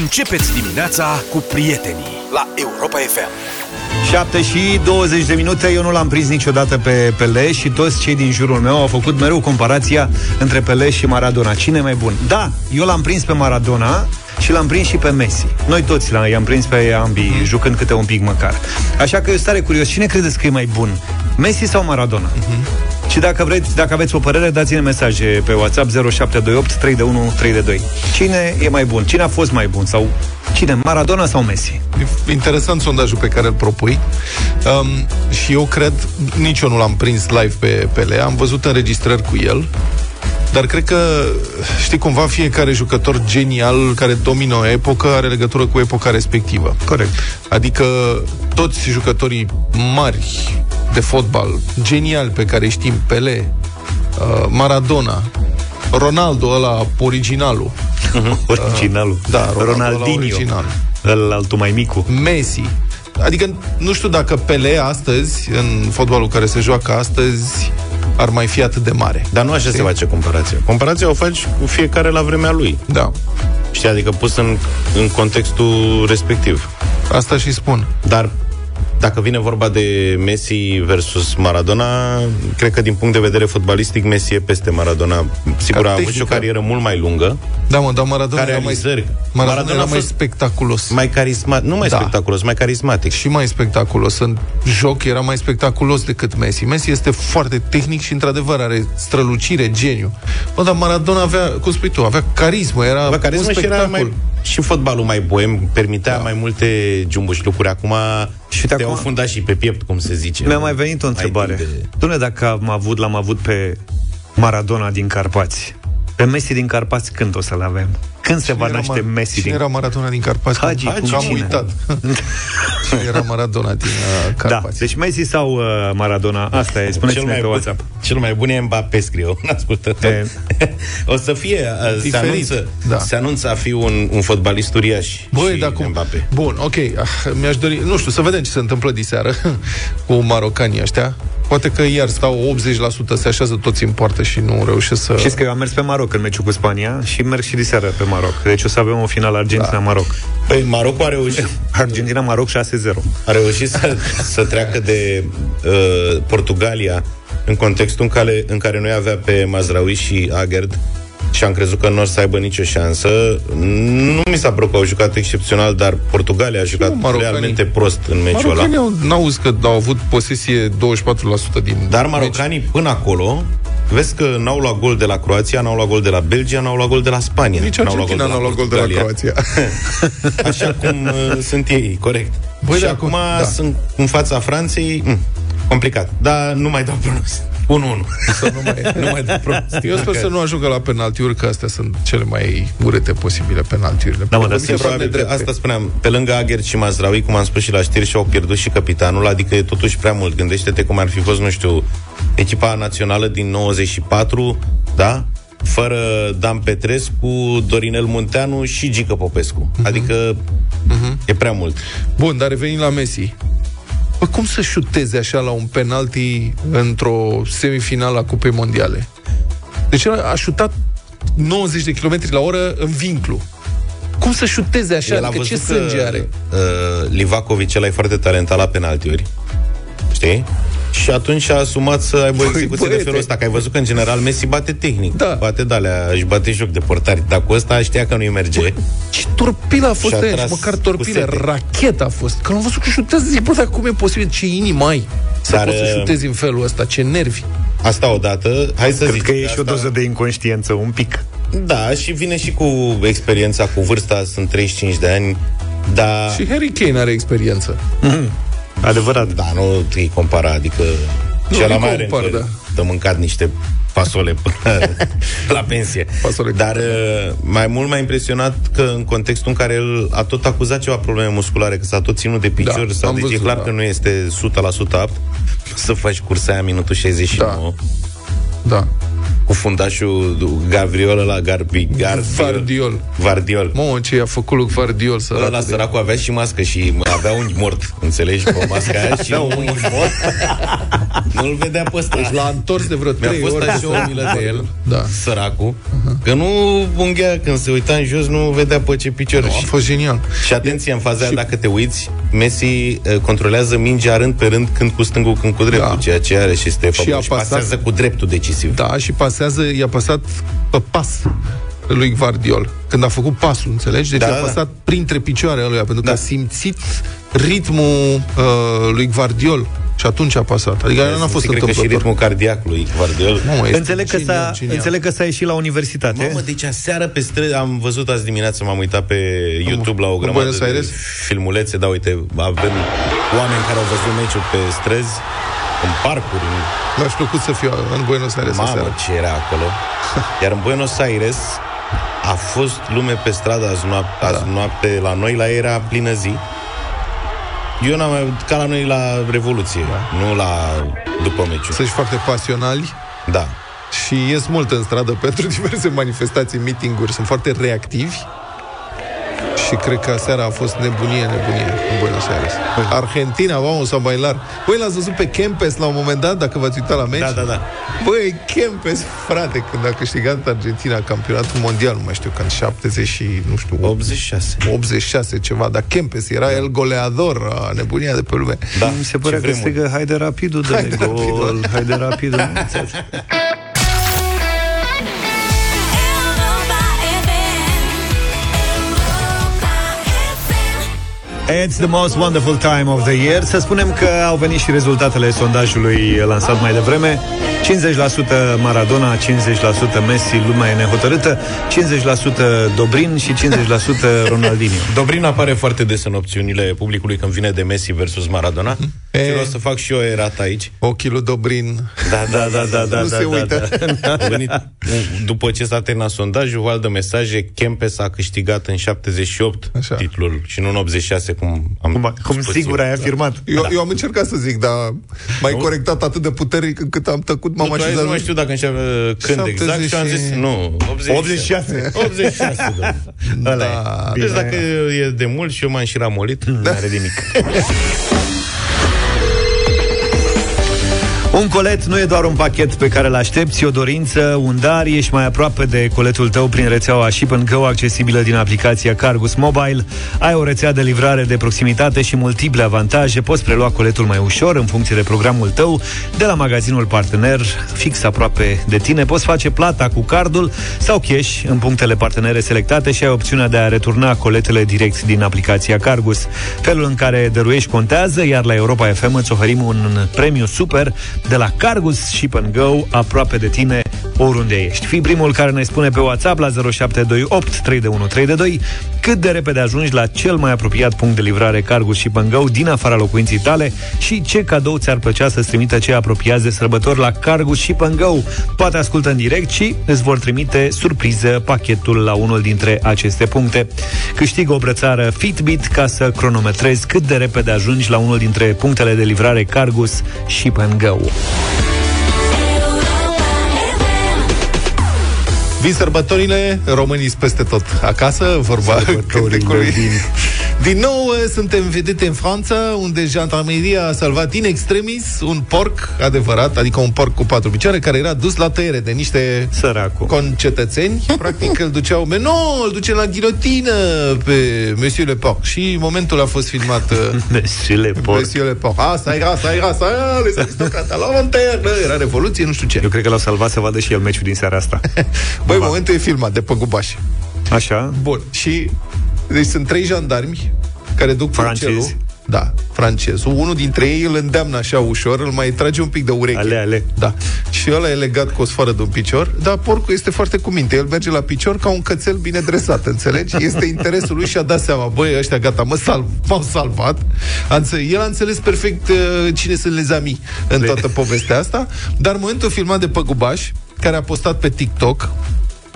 Începeți dimineața cu prietenii la Europa FM. 7 și 20 de minute, eu nu l-am prins niciodată pe Pele și toți cei din jurul meu au făcut mereu comparația între Pele și Maradona. Cine e mai bun? Da, eu l-am prins pe Maradona și l-am prins și pe Messi. Noi toți i-am prins pe ambii, mm-hmm. jucând câte un pic măcar. Așa că eu stare curios, cine credeți că e mai bun? Messi sau Maradona? Mm-hmm. Și dacă vreți, dacă aveți o părere, dați-ne mesaje pe WhatsApp 0728 321 322. Cine e mai bun? Cine a fost mai bun? Sau cine? Maradona sau Messi? Interesant sondajul pe care îl propui. Um, și eu cred, nici eu nu l-am prins live pe Pele, am văzut înregistrări cu el, dar cred că, știi, cumva fiecare jucător genial care domină o epocă are legătură cu epoca respectivă. Corect. Adică toți jucătorii mari de fotbal, genial pe care știm, Pele, uh, Maradona, Ronaldo ăla, originalul. Uh-huh. Originalul. Uh, da, Ronaldo Ronaldinho. Original. Ăla altul mai micu. Messi. Adică nu știu dacă Pele astăzi, în fotbalul care se joacă astăzi, ar mai fi atât de mare. Dar nu așa Știi? se face comparația. Comparația o faci cu fiecare la vremea lui. Da. Știi, adică pus în, în contextul respectiv. Asta și spun. Dar dacă vine vorba de Messi versus Maradona, cred că din punct de vedere fotbalistic Messi e peste Maradona. Sigur, a avut și o carieră mult mai lungă. Da, mă, dar Maradona era mai, Maradona, Maradona era mai spectaculos. Mai carismatic, nu mai da. spectaculos, mai carismatic. Și mai spectaculos. În joc era mai spectaculos decât Messi. Messi este foarte tehnic și într-adevăr are strălucire, geniu. Bă, dar Maradona avea, cum spui tu, avea carismă, era avea carismă un spectacol. Și era mai și fotbalul mai boem permitea da. mai multe jumbuși lucruri. Acum și te-au acum... fundat și pe piept, cum se zice. Mi-a mai venit o întrebare. De... Dumne, dacă am avut, l-am avut pe Maradona din Carpați, pe Messi din Carpați când o să-l avem? Când se va naște Mar- Messi? Cine din... era Maradona din Carpați? Hagi, Hagi am uitat. cine era Maradona din uh, da, Carpați? Da, deci Messi sau uh, Maradona? Asta e, spuneți-ne pe WhatsApp. Cel mai bun e Mbappé, scriu un ascultător. o să fie, uh, se anunță, da. se anunță a fi un, un fotbalist uriaș Băi, da, cum? Mbappé. Bun, ok. Ah, mi-aș dori, nu știu, să vedem ce se întâmplă diseară cu marocanii ăștia. Poate că iar stau 80%, se așează toți în poartă și nu reușesc să... Știți că eu am mers pe Maroc în meciul cu Spania și merg și diseară pe Maroc. Deci o să avem o finală Argentina-Maroc. Da. Păi Maroc a reușit... Argentina-Maroc 6-0. A reușit să, să treacă de uh, Portugalia în contextul în care, în care noi avea pe Mazraoui și Agerd și am crezut că nu o să aibă nicio șansă. Nu mi s-a părut că au jucat excepțional, dar Portugalia a jucat nu, realmente prost în meciul ăla. n-au că au avut posesie 24% din Dar marocanii meci. până acolo Vezi că n-au luat gol de la Croația, n-au luat gol de la Belgia, n-au luat gol de la Spania. Nici n-au luat gol, n-au luat gol de la Croația. Așa cum uh, sunt ei, corect. Băi, și acum da. sunt în fața Franței, mh, mm, complicat. Dar nu mai dau pronostic. 1-1. Să nu mai, nu mai dă Eu sper să nu ajungă la penaltiuri, că astea sunt cele mai urâte posibile penaltiurile. Da, mă, dar sunt probabil, asta spuneam, pe lângă Agher și Mazraoui, cum am spus și la știri, și-au pierdut și capitanul, adică e totuși prea mult. Gândește-te cum ar fi fost, nu știu, echipa națională din 94, da? fără Dan Petrescu, Dorinel Munteanu și Gică Popescu. Uh-huh. Adică uh-huh. e prea mult. Bun, dar revenim la Messi. Bă, cum să șuteze așa la un penalti într-o semifinală a Cupei Mondiale? Deci a șutat 90 de km la oră în vinclu. Cum să șuteze așa? Adică ce sânge are? Uh, Livakovic, ăla e foarte talentat la penaltiuri. Știi? Și atunci a asumat să aibă o păi, execuție de felul ăsta, că ai văzut că în general Messi bate tehnic, da. bate de alea, își bate joc de portari, dar cu ăsta știa că nu-i merge. Păi, ce torpilă a fost aia, măcar torpilă, rachetă a fost. Că l-am văzut că șutează, zic, bă, dar cum e posibil, ce inimi ai să dar, poți să uh, șutezi în felul ăsta, ce nervi. Asta odată, hai să Cred zic. că e și o doză de inconștiență, un pic. Da, și vine și cu experiența, cu vârsta, sunt 35 de ani, dar... Și Harry Kane are experiență. Mm-hmm. Adevărat. Da, nu îi compara, adică nu, cel mai are compar, da. de mâncat niște fasole la pensie. Fasole Dar uh, mai mult m-a impresionat că în contextul în care el a tot acuzat ceva probleme musculare, că s-a tot ținut de picior, da, sau deci văzut, e clar da. că nu este 100% apt să faci cursa aia minutul 69. Da. da cu fundașul Gavriol la Garbi, Garbi Vardiol. Vardiol. Mă, ce a făcut lui Vardiol să Ăla săracul avea și mască și avea un mort, înțelegi, cu masca aia și un mort. Nu-l vedea pe ăsta. Deci l-a întors de vreo 3 Mi-a fost ori. așa o milă de el, da. săracul. Uh-huh. Că nu unghea, când se uita în jos, nu vedea pe ce picior. No, a fost genial. Și atenție, în faza și... dacă te uiți, Messi uh, controlează mingea rând pe rând, când cu stângul, când cu dreptul, da. ceea ce are și este și, și pasează cu dreptul decisiv. Da, și pasează, i-a pasat pe pas lui Guardiol. Când a făcut pasul, înțelegi? Deci da, a da. pasat da. printre picioarele lui, pentru da. că a simțit ritmul uh, lui Guardiol și atunci a pasat. Adică nu a fost întâmplător. Cred că și ritmul cardiac lui Guardiol. Nu, înțeleg, că s-a, înțeleg că s-a ieșit la universitate. Mamă, deci aseară pe străzi, am văzut azi dimineață, m-am uitat pe YouTube la o grămadă de filmulețe, da, uite, avem oameni care au văzut meciul pe străzi, în parcuri. În... Mi-aș plăcut să fiu în Buenos Aires Mamă, aseară. ce era acolo. Iar în Buenos Aires a fost lume pe stradă azi noapte, azi da. noapte la noi, la era plină zi. Eu n-am mai... ca la noi la Revoluție, da. nu la după meciul. Sunt foarte pasionali. Da. Și ies mult în stradă pentru diverse manifestații, meeting-uri. Sunt foarte reactivi și cred că seara a fost nebunie, nebunie în Buenos Aires. Argentina, vamos a bailar. Băi, l-ați văzut pe Kempes la un moment dat, dacă v-ați uitat la meci? Da, da, da. Băi, Kempes, frate, când a câștigat Argentina campionatul mondial, nu mai știu când, 70 și, nu știu... 86. 86 ceva, dar Kempes era da. el goleador, a nebunia de pe lume. Da, mi se părea că strigă, haide rapidul de haide gol, rapidul. haide rapidul. It's the most wonderful time of the year. Să spunem că au venit și rezultatele sondajului lansat mai devreme. 50% Maradona, 50% Messi, lumea e nehotărâtă, 50% Dobrin și 50% Ronaldinho. Dobrin apare foarte des în opțiunile publicului când vine de Messi versus Maradona. E... Și vreau să fac și eu erată aici. Ochii lui Dobrin. Da, da, da, da, da. nu da, se da, uită. Da, da. venit, după ce s-a terminat sondajul, val de mesaje, Kempes a câștigat în 78 Așa. titlul și nu în 86 cum am Cum, cum sigur ai afirmat. Eu, da. eu am încercat să zic, dar mai corectat atât de puternic încât am tăcut mult m-am așezat... Nu mai știu dacă începe când exact și am zis, nu, 86. 86, da. da. Deci dacă e de mult și eu m-am și ramolit, da. nu are de mic. Un colet nu e doar un pachet pe care îl aștepți, o dorință, un dar, ești mai aproape de coletul tău prin rețeaua Ship Go, accesibilă din aplicația Cargus Mobile. Ai o rețea de livrare de proximitate și multiple avantaje. Poți prelua coletul mai ușor în funcție de programul tău de la magazinul partener fix aproape de tine. Poți face plata cu cardul sau cash în punctele partenere selectate și ai opțiunea de a returna coletele direct din aplicația Cargus. Felul în care dăruiești contează, iar la Europa FM îți oferim un premiu super de la Cargus Ship and Go, aproape de tine, oriunde ești. Fii primul care ne spune pe WhatsApp la 0728 32132 cât de repede ajungi la cel mai apropiat punct de livrare Cargus Ship and Go din afara locuinții tale și ce cadou ți-ar plăcea să-ți trimită cei apropiați de sărbători la Cargus Ship and Go. Poate ascultă în direct și îți vor trimite surpriză pachetul la unul dintre aceste puncte. Câștigă o brățară Fitbit ca să cronometrezi cât de repede ajungi la unul dintre punctele de livrare Cargus Ship and Go. Vin sărbătorile, românii peste tot acasă, vorba cântecului. Din... din nou suntem vedete în Franța, unde jandarmeria a salvat in extremis un porc adevărat, adică un porc cu patru picioare, care era dus la tăiere de niște Săracu. concetățeni. Practic îl duceau, me, nu, îl duce la ghilotină pe Monsieur Le Porc. Și momentul a fost filmat Monsieur Le Porc. Monsieur Le Porc. Asta era, asta era, asta era, les aristocrata la lanternă, era revoluție, nu știu ce. Eu cred că l-au salvat să vadă și el meciul din seara asta. Băi, momentul e filmat de Păgubaș. Așa. Bun. Și deci sunt trei jandarmi care duc francezi. Da, francezul. Unul dintre ei îl îndeamnă așa ușor, îl mai trage un pic de ureche. Ale, ale. Da. Și ăla e legat cu o sfoară de un picior, dar porcul este foarte cu minte. El merge la picior ca un cățel bine dresat, înțelegi? Este interesul lui și a dat seama, băi, ăștia gata, mă salv, m-au salvat. El a înțeles perfect uh, cine sunt lezami în toată povestea asta, dar în momentul filmat de Păgubaș, care a postat pe TikTok,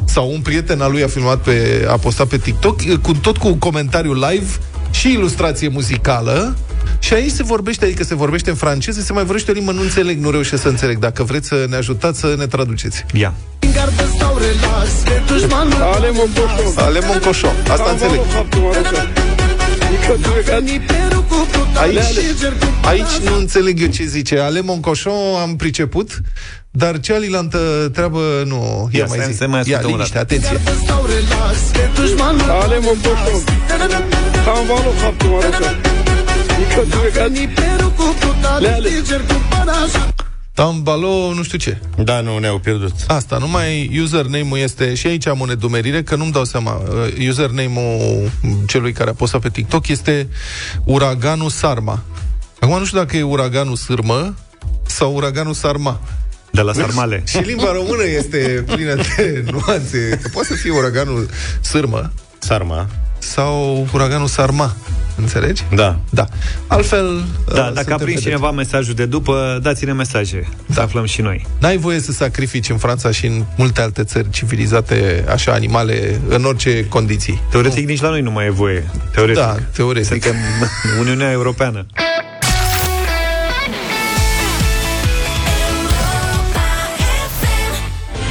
sau un prieten al lui a filmat pe, a postat pe TikTok, cu, tot cu un comentariu live și ilustrație muzicală, și aici se vorbește, adică se vorbește în franceză, se mai vorbește o limbă, nu înțeleg, nu reușesc să înțeleg. Dacă vreți să ne ajutați, să ne traduceți. Ia. Ale mon coșo. Ale mon coșo. Asta înțeleg. Aici, aici nu înțeleg eu ce zice. Ale mon coșo am priceput, Dar cealaltă treabă nu... Ia, Ia mai zi. Mai Ia, liniște, atenție. Ale mă Am valo faptul arată. Tambalo, nu știu ce. Da, nu, ne-au pierdut. Asta, numai username-ul este, și aici am o nedumerire, că nu-mi dau seama, uh, username-ul celui care a postat pe TikTok este Uraganul Sarma. Acum nu știu dacă e Uraganul Sârmă sau Uraganul Sarma. De la sarmale. și limba română este plină de nuanțe. Că poate să fie uraganul Sârmă. Sarma. Sau uraganul Sarma. Înțelegi? Da. Da. Altfel... Da, uh, dacă a prins cineva mesajul de după, dați-ne mesaje, da. să aflăm și noi. N-ai voie să sacrifici în Franța și în multe alte țări civilizate așa animale în orice condiții. Teoretic nu. nici la noi nu mai e voie. Teoretic. Da, teoretic. Suntem Uniunea Europeană.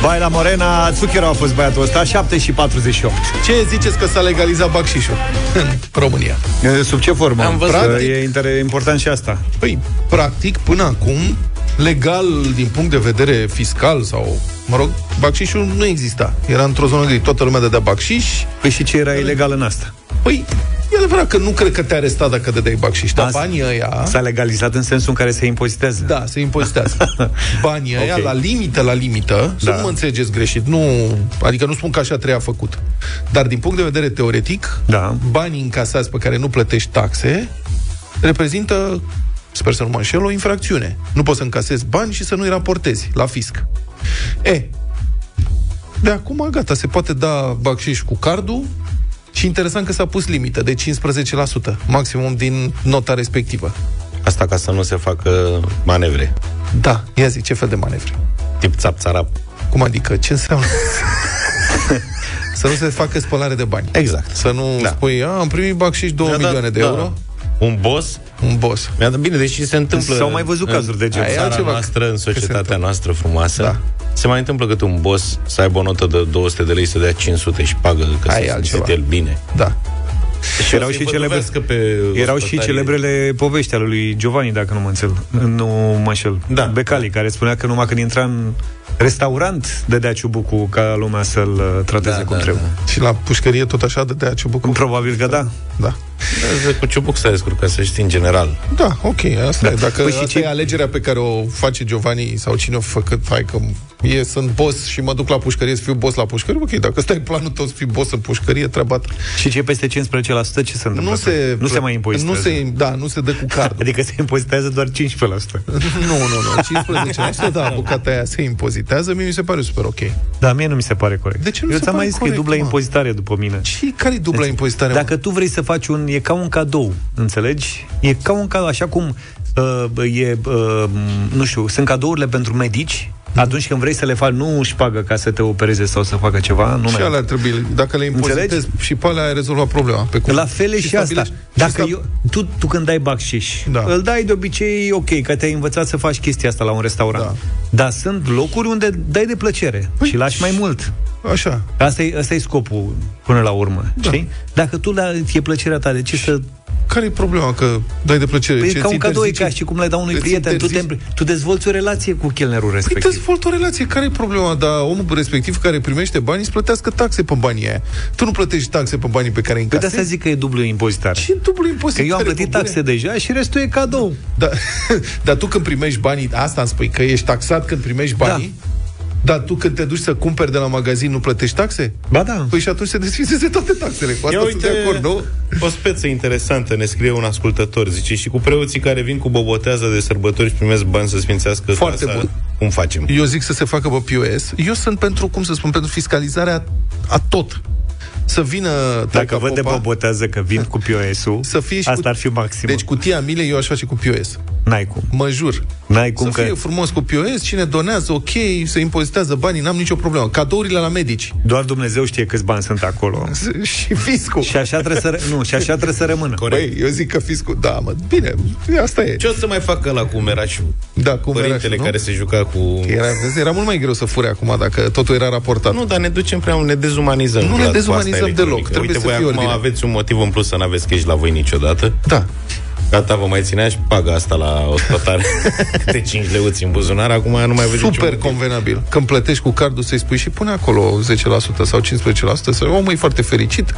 Baila Morena, Zucchero a fost băiatul ăsta, 7 și 48. Ce ziceți că s-a legalizat bacșișul în România? Sub ce formă? Am văzut. Practic, e inter- important și asta. Păi, practic, până acum, legal din punct de vedere fiscal sau, mă rog, bacșișul nu exista. Era într-o zonă gri. Toată lumea dădea bacșiș. Păi și ce era ilegal în asta? Păi, E adevărat că nu cred că te arestat dacă dădeai bacșiș, dar banii ăia... S-a legalizat în sensul în care se impozitează. Da, se impozitează. Banii ăia, okay. la limită, la limită, da. să nu mă înțelegeți greșit, nu, adică nu spun că așa treia făcut. Dar din punct de vedere teoretic, da. banii încasați pe care nu plătești taxe reprezintă, sper să nu mă înșel, o infracțiune. Nu poți să încasezi bani și să nu-i raportezi la fisc. E, de acum, gata, se poate da bacșiș cu cardul, și interesant că s-a pus limită de 15%, maximum din nota respectivă. Asta ca să nu se facă manevre. Da, ia zi, ce fel de manevre? Tip țap țarap. Cum adică? Ce înseamnă? să nu se facă spălare de bani. Exact. Să nu da. spui, a, am primit bacșiș 2 da, milioane de da. euro. Un boss? Un boss. Mi-a dat bine, deși se întâmplă... S-au mai văzut cazuri de genul. În țara noastră, în societatea noastră frumoasă. Da se mai întâmplă că un boss să aibă o notă de 200 de lei să dea 500 și pagă că Ai se simte el bine. Da. Și erau și, celebre, pe erau și celebrele povești ale lui Giovanni, dacă nu mă înțel, nu mă înșel. Da. Becali, care spunea că numai când intra în restaurant dădea ciubucul ca lumea să-l uh, trateze da, cum da, trebuie. Da. Și la pușcărie tot așa dădea ciubucul? Probabil că da. Da. Cu ciubuc să descurcă, să știi, în general. Da, ok, asta da. e. Dacă păi și ce... e alegerea pe care o face Giovanni sau cine o făcut, fai că e, sunt boss și mă duc la pușcărie să fiu boss la pușcărie, ok, dacă stai planul tău să fii boss în pușcărie, treaba ta. Și ce peste 15% ce se întâmplă? Nu se, nu se mai impozitează. Nu se, da, nu se dă cu card. adică se impozitează doar 15%. nu, nu, nu, 15%, da, bucata aia se impozitează, mie mi se pare super ok. Da, mie nu mi se pare corect. De ce nu Eu ți-am mai zis că e dublă impozitare după mine. Și care e dubla deci, impozitare? Dacă mă? tu vrei să faci un... E ca un cadou, înțelegi? E ca un cadou, așa cum uh, e, uh, nu știu, sunt cadourile pentru medici, atunci când vrei să le faci, nu își pagă ca să te opereze sau să facă ceva. Nu și alea trebuie, dacă le impozitezi și pe alea ai rezolvat problema. Pe cum? La fel și, și asta. Dacă și eu, tu, tu când dai bacșiș, da. îl dai de obicei ok, că te-ai învățat să faci chestia asta la un restaurant. Da. Dar sunt locuri unde dai de plăcere păi, și lași mai mult. Așa. Asta e, asta e scopul până la urmă, da. știi? Dacă tu la, e plăcerea ta, de ce să care e problema? Că dai de plăcere? Păi ca un cadou, e ca și cum le dau unui prieten. Tu, te, tu dezvolți o relație cu chelnerul păi respectiv. Păi dezvolți o relație. Care e problema? Dar omul respectiv care primește bani îți plătească taxe pe banii aia. Tu nu plătești taxe pe banii pe care îi încasezi. Păi de asta zic că e dublu impozitare. Ce dublu impozitare? Că eu am plătit taxe deja și restul e cadou. Da. Dar tu când primești banii, asta îmi spui, că ești taxat când primești banii, da. Dar tu când te duci să cumperi de la magazin nu plătești taxe? Ba da. Păi și atunci se desfințeze toate taxele. Cu asta Ia uite, de acord, nu? O speță interesantă ne scrie un ascultător. Zice, și cu preoții care vin cu bobotează de sărbători și primesc bani să sfințească Foarte casa, bun. cum facem? Eu zic să se facă pe POS. Eu sunt pentru, cum să spun, pentru fiscalizarea a tot să vină Dacă văd de bobotează că vin cu POS-ul, să fie și asta cu... ar fi maxim. Deci cutia mile eu aș face cu POS. N-ai cum. Mă jur. N-ai cum să că... fie frumos cu POS, cine donează, ok, se impozitează banii, n-am nicio problemă. Cadourile la medici. Doar Dumnezeu știe câți bani sunt acolo. și fiscul. Și așa trebuie să, nu, și așa trebuie să rămână. Corect. Băi, eu zic că fiscul, da, mă, bine, asta e. Ce o să mai facă la cu merașul? Da, cu Părintele merașul, care se juca cu... Era, vezi, era mult mai greu să fure acum dacă totul era raportat. Nu, dar ne ducem prea ne dezumanizăm. Nu ne dezumanizăm deloc. Trebuie Uite, voi acum ordine. aveți un motiv în plus să nu aveți cash la voi niciodată. Da. Gata, vă mai ținea și paga asta la ospătare de 5 leuți în buzunar, acum nu mai vezi Super convenabil. Când plătești cu cardul să-i spui și pune acolo 10% sau 15%, să omul e foarte fericit,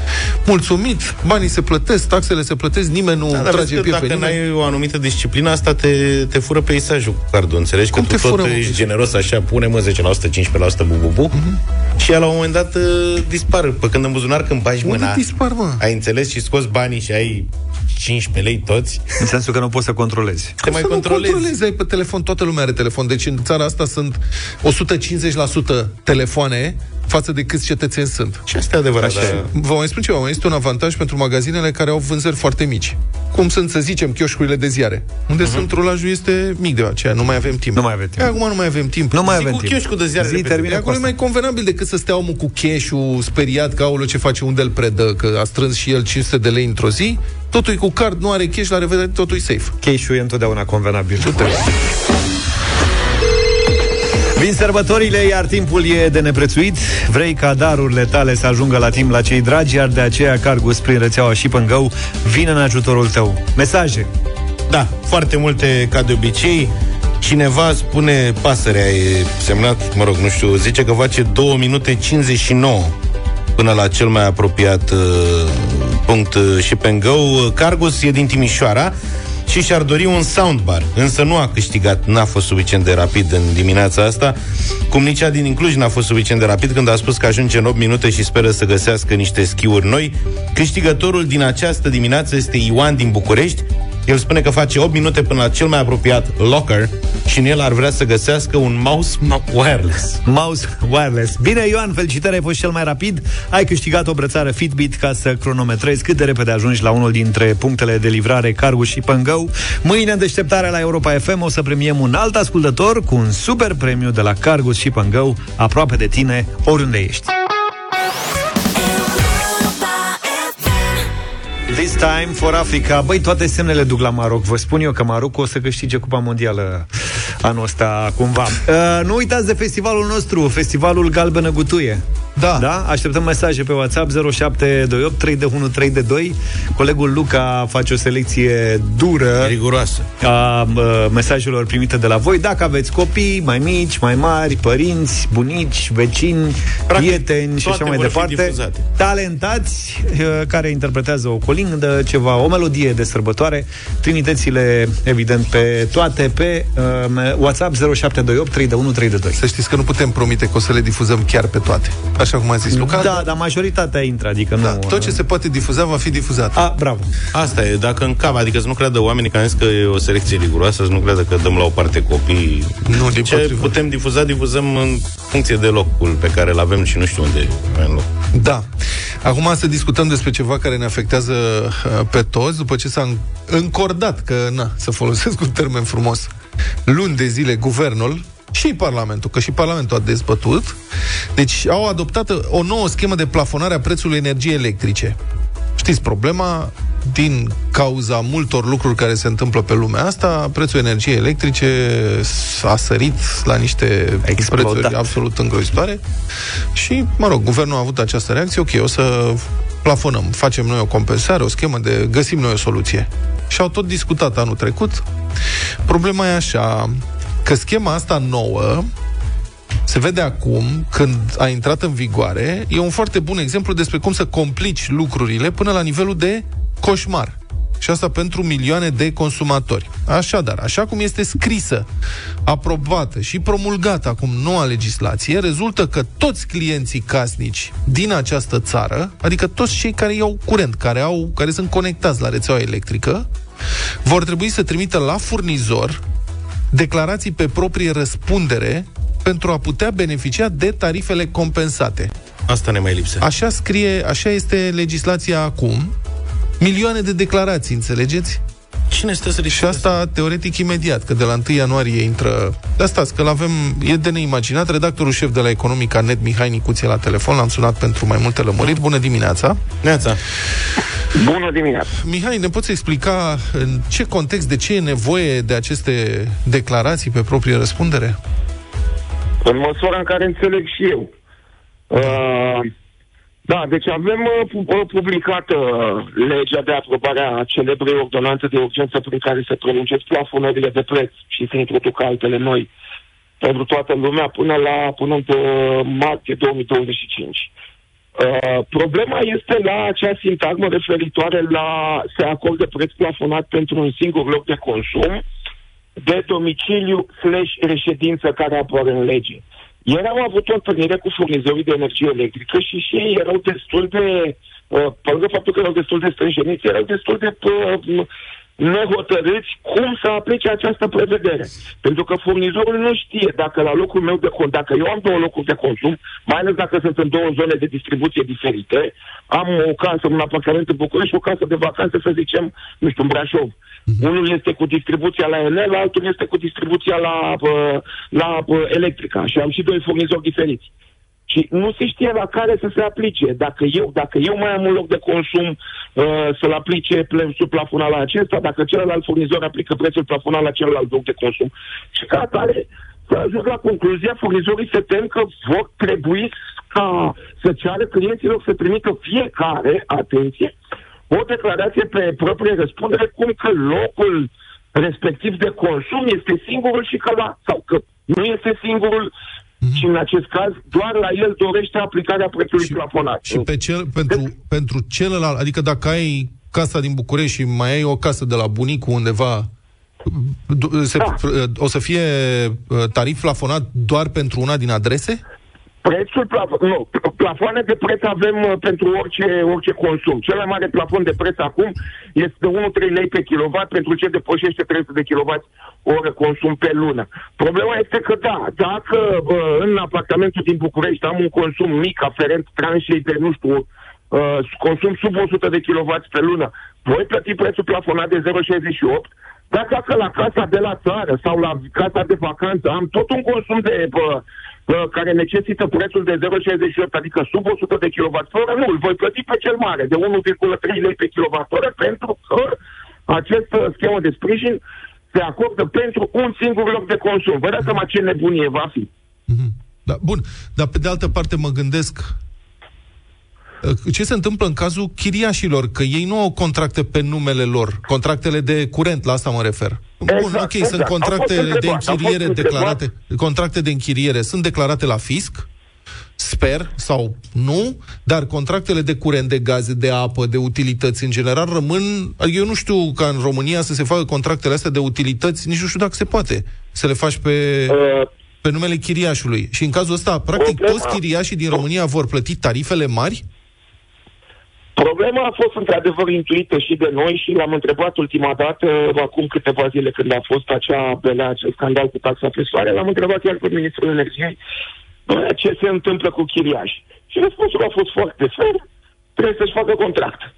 mulțumit, banii se plătesc, taxele se plătesc, nimeni nu da, trage pie dacă pe nimeni. n-ai o anumită disciplină, asta te, te fură peisajul cu cardul, înțelegi? Cum că te tu tot fură, ești generos așa, pune mă 10%, 15% bu, bu, bu, uh-huh. și ea la un moment dat uh, dispar. Pe când în buzunar, când bagi Unde mâna, dispar, mă? ai înțeles și scoți banii și ai 15 lei toți, În sensul că nu poți să controlezi. te mai să controlezi. Nu controlezi, ai pe telefon, toată lumea are telefon. Deci în țara asta sunt 150% telefoane față de câți cetățeni sunt. Și asta e adevărat. Așa. Dar... Vă mai spun ceva, mai este un avantaj pentru magazinele care au vânzări foarte mici. Cum sunt, să zicem, chioșcurile de ziare, unde uh-huh. sunt rulajul este mic de aceea, nu mai avem timp. Nu mai avem timp. E, acum nu mai avem timp. Nu mai Zi avem cu timp. chioșcul de ziare. Zi, repede. termină E, cu acolo e asta. mai convenabil decât să stea omul cu cash-ul speriat că aolo ce face, unde îl predă, că a strâns și el 500 de lei într-o zi. Totul e cu card, nu are cash, la revedere, totul e safe. Cash-ul e întotdeauna convenabil. Vin sărbătorile, iar timpul e de neprețuit. Vrei ca darurile tale să ajungă la timp la cei dragi, iar de aceea Cargus prin rețeaua și Pângău vine în ajutorul tău. Mesaje. Da, foarte multe ca de obicei. Cineva spune, pasărea e semnat, mă rog, nu știu, zice că face 2 minute 59 până la cel mai apropiat uh, punct uh, și pe Go. Cargus e din Timișoara și și-ar dori un soundbar, însă nu a câștigat, n-a fost suficient de rapid în dimineața asta, cum nici a din Incluj n-a fost suficient de rapid când a spus că ajunge în 8 minute și speră să găsească niște schiuri noi. Câștigătorul din această dimineață este Ioan din București, el spune că face 8 minute până la cel mai apropiat locker și în el ar vrea să găsească un mouse ma- wireless. Mouse Wireless. Bine, Ioan, felicitări, ai fost cel mai rapid. Ai câștigat o brățară Fitbit ca să cronometrezi cât de repede ajungi la unul dintre punctele de livrare Cargus și Pângău. Mâine, în deșteptarea la Europa FM, o să premiem un alt ascultător cu un super premiu de la Cargus și Pângău, aproape de tine, oriunde ești. Time for Africa. Băi, toate semnele duc la Maroc. Vă spun eu că Maroc o să câștige Cupa Mondială anul ăsta cumva. Uh, nu uitați de festivalul nostru, Festivalul Galbenă Gutuie. Da. Da? Așteptăm mesaje pe WhatsApp 0728 3 de 1 3 de 2. Colegul Luca face o selecție dură Riguroasă. a uh, mesajelor primite de la voi. Dacă aveți copii mai mici, mai mari, părinți, bunici, vecini, Practic, prieteni și toate așa mai vor fi departe, difuzate. talentați uh, care interpretează o colindă, ceva, o melodie de sărbătoare, trimiteți-le evident pe toate pe uh, WhatsApp 0728 321 322. Să știți că nu putem promite că o să le difuzăm chiar pe toate. Așa cum a zis Luca. Da, dar majoritatea intră, adică Da, nu... tot ce se poate difuza va fi difuzat. A, bravo. Asta e, dacă în cap, adică să nu creadă oamenii că am zis că e o selecție riguroasă, să nu creadă că dăm la o parte copii. Nu, din Ce potrivă. putem difuza, difuzăm în funcție de locul pe care îl avem și nu știu unde avem loc. Da. Acum să discutăm despre ceva care ne afectează uh, pe toți, după ce s-a în- încordat, că, na, să folosesc un termen frumos, luni de zile guvernul și Parlamentul, că și Parlamentul a dezbătut, deci au adoptat o nouă schemă de plafonare a prețului energiei electrice. Știți problema, din cauza multor lucruri care se întâmplă pe lumea asta, prețul energiei electrice a sărit la niște Explodat. prețuri absolut îngrozitoare și, mă rog, guvernul a avut această reacție, ok, o să plafonăm, facem noi o compensare, o schemă de, găsim noi o soluție. Și au tot discutat anul trecut. Problema e așa, că schema asta nouă se vede acum, când a intrat în vigoare, e un foarte bun exemplu despre cum să complici lucrurile până la nivelul de coșmar. Și asta pentru milioane de consumatori. Așadar, așa cum este scrisă, aprobată și promulgată acum noua legislație, rezultă că toți clienții casnici din această țară, adică toți cei care iau curent, care, au, care sunt conectați la rețeaua electrică, vor trebui să trimită la furnizor declarații pe proprie răspundere pentru a putea beneficia de tarifele compensate. Asta ne mai lipsește. Așa scrie, așa este legislația acum. Milioane de declarații, înțelegeți? Cine stă să Și asta teoretic imediat, că de la 1 ianuarie intră... De asta că l-avem, e de neimaginat. Redactorul șef de la Economica Net, Mihai Nicuție, la telefon, l-am sunat pentru mai multe lămuriri. Bună dimineața! Neața. Bună dimineața! Mihai, ne poți explica în ce context, de ce e nevoie de aceste declarații pe proprie răspundere? În măsura în care înțeleg și eu. Uh, Da, deci avem uh, publicată legea de aprobare a celebrei ordonanțe de urgență prin care se prelungesc plafonările de preț și se introduc altele noi pentru toată lumea până la până în uh, martie 2025. Uh, problema este la acea sintagmă referitoare la se acorde preț plafonat pentru un singur loc de consum de domiciliu slash reședință care apare în lege. Ieri am avut o întâlnire cu furnizorii de energie electrică și și ei erau destul de, uh, pe lângă faptul că erau destul de strânjeniți, erau destul de uh, nehotărâți cum să aplice această prevedere. Pentru că furnizorul nu știe dacă la locul meu de consum, dacă eu am două locuri de consum, mai ales dacă sunt în două zone de distribuție diferite, am o casă, un apartament în București și o casă de vacanță, să zicem, nu știu, în Brașov. Mm-hmm. Unul este cu distribuția la Enel, altul este cu distribuția la, uh, la, la uh, electrica și am și doi furnizori diferiți. Și nu se știe la care să se aplice. Dacă eu, dacă eu mai am un loc de consum uh, să-l aplice prețul plafonal la acesta, dacă celălalt furnizor aplică prețul plafonal la celălalt loc de consum. Și ca atare, să ajung la concluzia, furnizorii se tem că vor trebui ca să ceară clienților să trimită fiecare, atenție, o declarație pe proprie răspundere, cum că locul respectiv de consum este singurul și că la, sau că nu este singurul Mm-hmm. Și în acest caz, doar la el dorește aplicarea prețului și, plafonat. Și pe cel, pentru, deci, pentru celălalt, adică dacă ai casa din București și mai ai o casă de la bunicul undeva, se, da. o să fie uh, tarif plafonat doar pentru una din adrese? Prețul, plafon, nu, plafoane de preț avem uh, pentru orice, orice consum. Cel mai mare plafon de preț acum este de 1-3 lei pe kilowatt pentru ce depășește 300 de kWh oră consum pe lună. Problema este că da, dacă uh, în apartamentul din București am un consum mic aferent tranșei de, nu știu, uh, consum sub 100 de kW pe lună, voi plăti prețul plafonat de 0,68 dar dacă la casa de la țară sau la casa de vacanță am tot un consum de uh, care necesită prețul de 0,68, adică sub 100 de kWh, nu, îl voi plăti pe cel mare, de 1,3 lei pe kWh, pentru că această schemă de sprijin se acordă pentru un singur loc de consum. Vă dați seama ce nebunie va fi. Mm-hmm. Da, bun, dar pe de altă parte mă gândesc uh, ce se întâmplă în cazul chiriașilor, că ei nu au contracte pe numele lor, contractele de curent, la asta mă refer. Exact, Bun, ok, exact. sunt contractele de închiriere declarate, contracte de închiriere sunt declarate la fisc, sper, sau nu, dar contractele de curent, de gaze, de apă, de utilități, în general, rămân... Adică eu nu știu ca în România să se facă contractele astea de utilități, nici nu știu dacă se poate să le faci pe, uh, pe numele chiriașului. Și în cazul ăsta, practic, problema. toți chiriașii din România vor plăti tarifele mari? Problema a fost într-adevăr intuită și de noi și l-am întrebat ultima dată, acum câteva zile când a fost acea belea, acel scandal cu taxa pe soare, l-am întrebat chiar pe Ministrul Energiei ce se întâmplă cu chiriași. Și răspunsul a fost foarte fer, trebuie să-și facă contract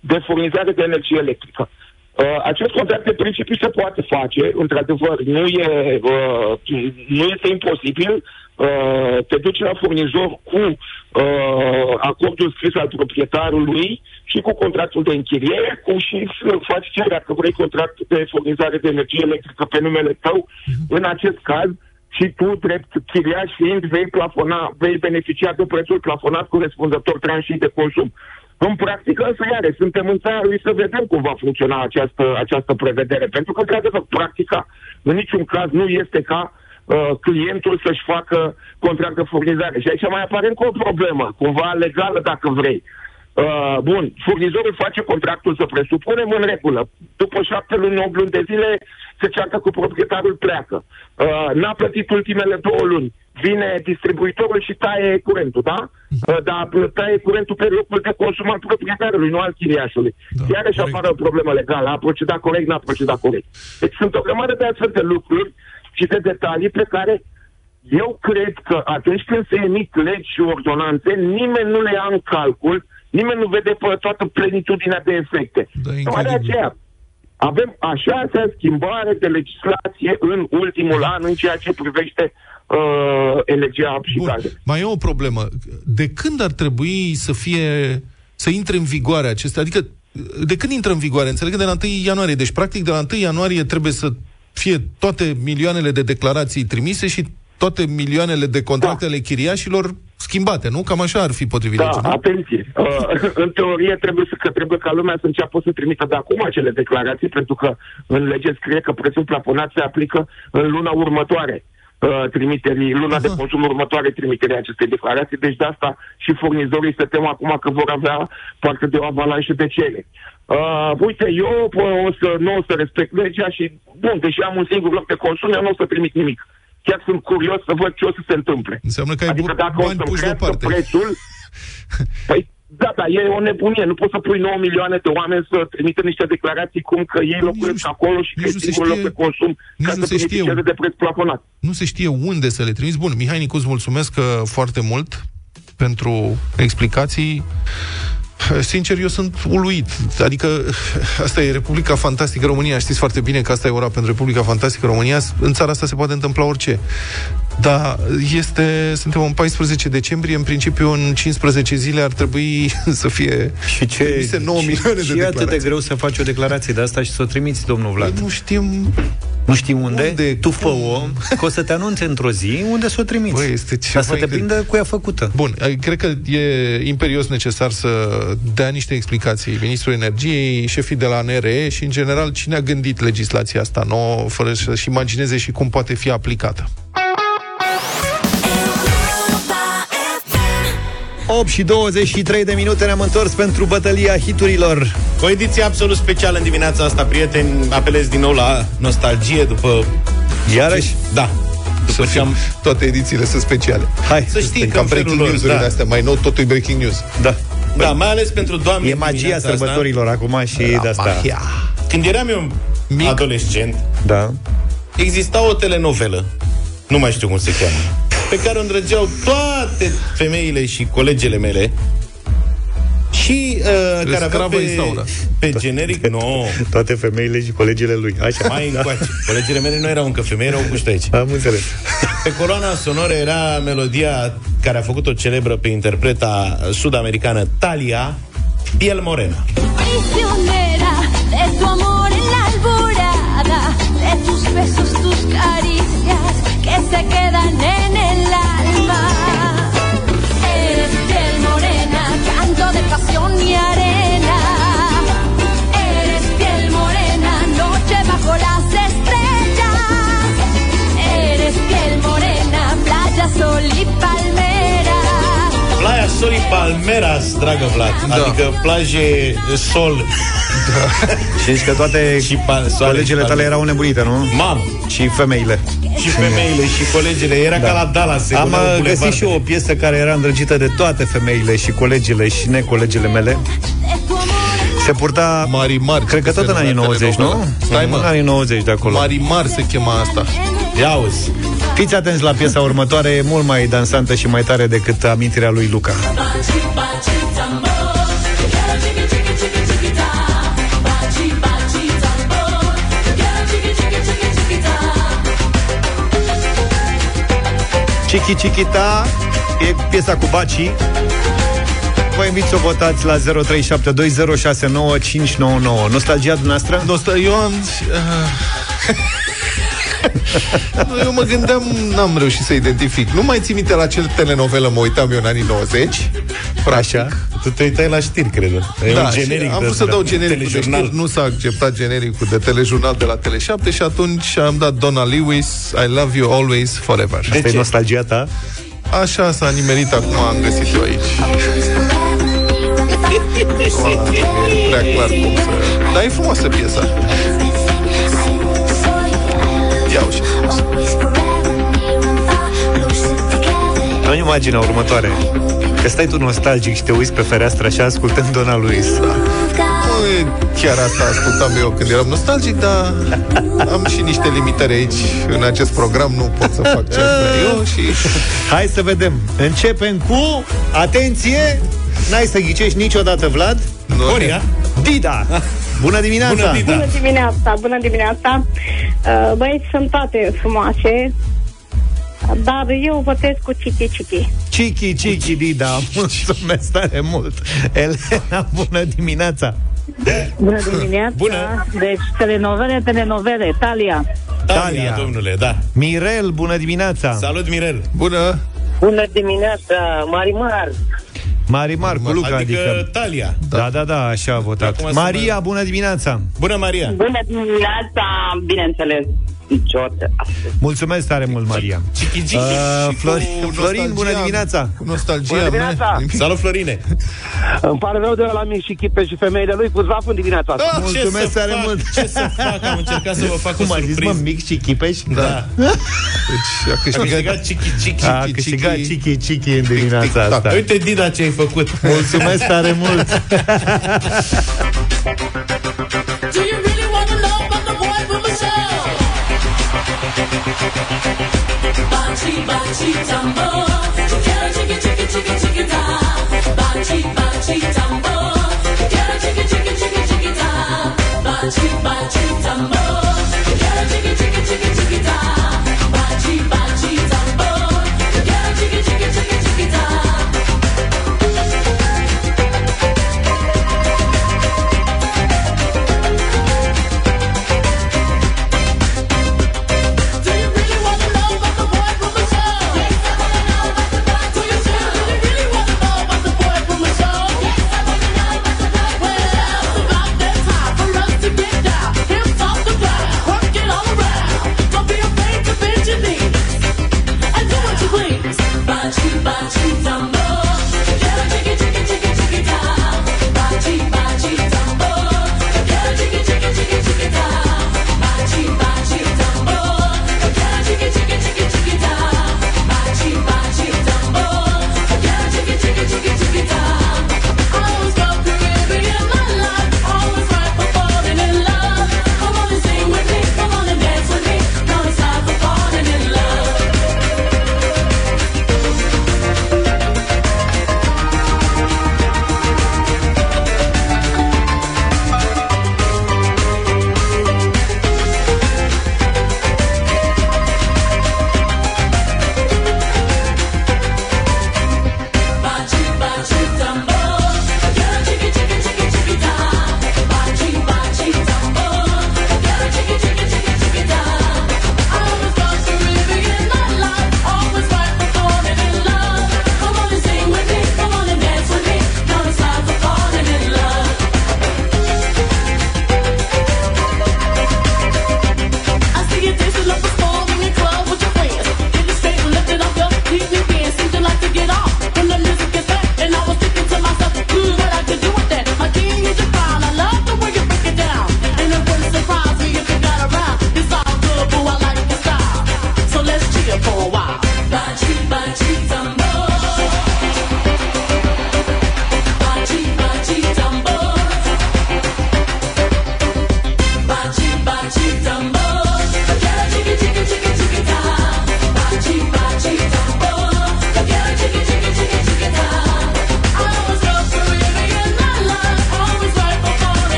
de furnizare de energie electrică. Uh, acest contract de principiu se poate face, într-adevăr, nu, e, uh, nu este imposibil. Uh, te duci la furnizor cu uh, acordul scris al proprietarului și cu contractul de închiriere, cu și faci cererea că vrei contract de furnizare de energie electrică pe numele tău. Uh-huh. În acest caz, și tu, drept chiriaș fiind, vei, plafona, vei beneficia de prețul plafonat corespunzător tranșii de consum. În practică, însă, iare, suntem în țara lui să vedem cum va funcționa această, această prevedere. Pentru că, într-adevăr, practica, în niciun caz, nu este ca uh, clientul să-și facă contract de furnizare. Și aici mai apare încă o problemă, cumva legală, dacă vrei. Uh, bun, furnizorul face contractul, să presupunem, în regulă. După șapte luni, opt luni de zile, se ceartă cu proprietarul, pleacă. Uh, n-a plătit ultimele două luni. Vine distribuitorul și taie curentul, da? Uh, dar taie curentul pe locul de consum al proprietarului, nu al chiriașului. Da, Iarăși apară o problemă legală. A procedat corect, n-a procedat corect. Deci sunt o grămadă de astfel de lucruri și de detalii pe care eu cred că atunci când se emit legi și ordonanțe, nimeni nu le ia în calcul Nimeni nu vede pe toată plenitudinea de efecte. Da, de aceea, avem așa schimbare de legislație în ultimul an în ceea ce privește uh, energia și Bun. gaze. Mai e o problemă. De când ar trebui să fie să intre în vigoare acestea? Adică de când intră în vigoare? Înțeleg că de la 1 ianuarie. Deci, practic, de la 1 ianuarie trebuie să fie toate milioanele de declarații trimise și toate milioanele de contractele da. chiriașilor schimbate, nu? Cam așa ar fi potrivit Da, legii, nu? atenție. Uh, în teorie trebuie să, că trebuie ca lumea să înceapă să trimită de acum acele declarații, pentru că în lege scrie că prețul plafonat se aplică în luna următoare uh, trimiterii, luna Aha. de consum următoare trimiterii acestei declarații. Deci de asta și furnizorii se tem acum că vor avea parte de o avalanșă de cereri. Uh, uite, eu pă, o să, nu o să respect legea și, bun, deși am un singur loc de consum, eu nu o să trimit nimic. Chiar sunt curios să văd ce o să se întâmple. Înseamnă că ai Adică bu- dacă o bani să-mi puși crească deoparte. prețul, păi da, da, e o nebunie. Nu poți să pui 9 milioane de oameni să trimită niște declarații cum că ei locuiesc nu- acolo și că nici e nu se singurul loc știe- de consum nici ca nu să se știe. beneficieze de preț plafonat. Nu se știe unde să le trimiți. Bun, Mihai Nicuț, îți mulțumesc uh, foarte mult pentru explicații. Sincer, eu sunt uluit. Adică, asta e Republica Fantastică România. Știți foarte bine că asta e ora pentru Republica Fantastică România. În țara asta se poate întâmpla orice. Dar este, suntem în 14 decembrie, în principiu în 15 zile ar trebui să fie Și ce, trimise 9 și- milioane de și e atât de declarații. greu să faci o declarație de asta și să o trimiți, domnul Vlad. Nu știm Nu știi unde? Unde? Tu fă Cum? om, că o să te anunțe într-o zi unde să o trimiți. Băi, este ceva Dar să te incredibil. prindă cu ea făcută. Bun, eh, cred că e imperios necesar să dea niște explicații Ministrul Energiei, șefii de la NRE și, în general, cine a gândit legislația asta nouă, fără să-și imagineze și cum poate fi aplicată. 8 și 23 de minute ne-am întors pentru bătălia hiturilor. O ediție absolut specială în dimineața asta, prieteni. Apelez din nou la nostalgie după... Iarăși? Da. După ce am... Toate edițiile sunt speciale. Hai, Să știi că Cam în felul breaking lor, news-urile da. astea, mai nou totul e breaking news. da. Da, mai ales pentru doamne E magia sărbătorilor acum și de asta. Mahia. Când eram eu Mic. Mic. adolescent, Da. exista o telenovelă, nu mai știu cum se cheamă, pe care o îndrăgeau toate femeile și colegele mele și uh, care avea Scravă pe, Isaura. pe generic, nu, Toate femeile și colegele lui. Așa. mai încoace. Colegele mele nu erau încă femei, erau pușteci. Am înțeles. Pe coloana sonoră era melodia care a făcut-o celebră pe interpreta sud-americană Talia, Piel Morena. prisionera de tu amor en la alborada, de tus besos, tus caricias que se quedan en playa, sol y palmera. Playa Sol y Palmeras, dragă Vlad. Da. Adică plaje, sol Și zici că toate și pa- soare colegele și tale palme. erau nebunite, nu? Mamă, Și femeile. și femeile și colegele. Era da. ca la Dallas. se Am puneau uh, bulevard. găsit și eu o piesă care era îndrăgită de toate femeile și colegele și necolegele mele. Se purta, Marimar. cred că tot în se anii numea 90, telenovela. nu? Stai, În mă. anii 90 de acolo. Marimar se chema asta. Ia auzi. Fiți atenți la piesa următoare, e mult mai dansantă și mai tare decât amintirea lui Luca. Chichi Chiquita e piesa cu Baci. Vă invit să o votați la 0372069599. Nostalgia dumneavoastră? Nosta, eu am... Nu, eu mă gândeam, n-am reușit să identific. Nu mai țin minte la ce telenovelă mă uitam eu în anii 90. Practic. Așa. Tu te uitai la știri, cred. E Da, un și generic am de vrut să dau genericul de telejurnal. știri, nu s-a acceptat genericul de telejurnal de la Tele7 și atunci am dat Donna Lewis, I love you always, forever. Asta e ce? nostalgia ta? Așa s-a nimerit acum, am găsit eu aici. Acum e prea clar cum să... Dar e frumoasă piesa. Ia și frumoasă. În imaginea următoare Că stai tu nostalgic și te uiți pe fereastră așa ascultând Dona Luis Nu e chiar asta ascultam eu când eram nostalgic, dar am și niște limitări aici în acest program, nu pot să fac ce vreau eu și... Hai să vedem Începem cu, atenție N-ai să ghicești niciodată, Vlad? Horia Dida! Bună dimineața! Bună, Dida. bună dimineața, bună dimineața! Uh, băieți, sunt toate frumoase, dar eu votez cu Cichi Cichi. Cichi Cichi, Dida, mulțumesc tare mult! Elena, bună dimineața! Bună dimineața! Bună! Deci, telenovele, telenovele, Talia. Talia, Talia. domnule, da. Mirel, bună dimineața! Salut, Mirel! Bună! Bună dimineața, Marimar! Marimar cu Luca, adică, adică Talia. Da, da, da, așa a votat. Maria, bună dimineața! Bună, Maria! Bună dimineața, bineînțeles! niciodată. Mulțumesc tare mult, Maria. Chichigic. Uh, Flori, Florin, bună dimineața! Cu nostalgia bună dimineața! Salut, Florine! Îmi pare rău de la mine și chipe și femeile lui cu zaf în dimineața asta. Da, Mulțumesc tare fac, mult! Ce să fac? Am încercat să vă fac Cum o surpriză. Cum ai zis, mă, mic și chipeș? Da. Deci, a câștigat chichi-chichi. A câștigat chichi-chichi în dimineața da. asta. Uite, Dina, ce ai făcut! Mulțumesc tare mult! Baci, baci, tambor, chiara, chica, chica, chica, chica, da. Baci, baci, tambo, chiara, chica, chica, chica, chica,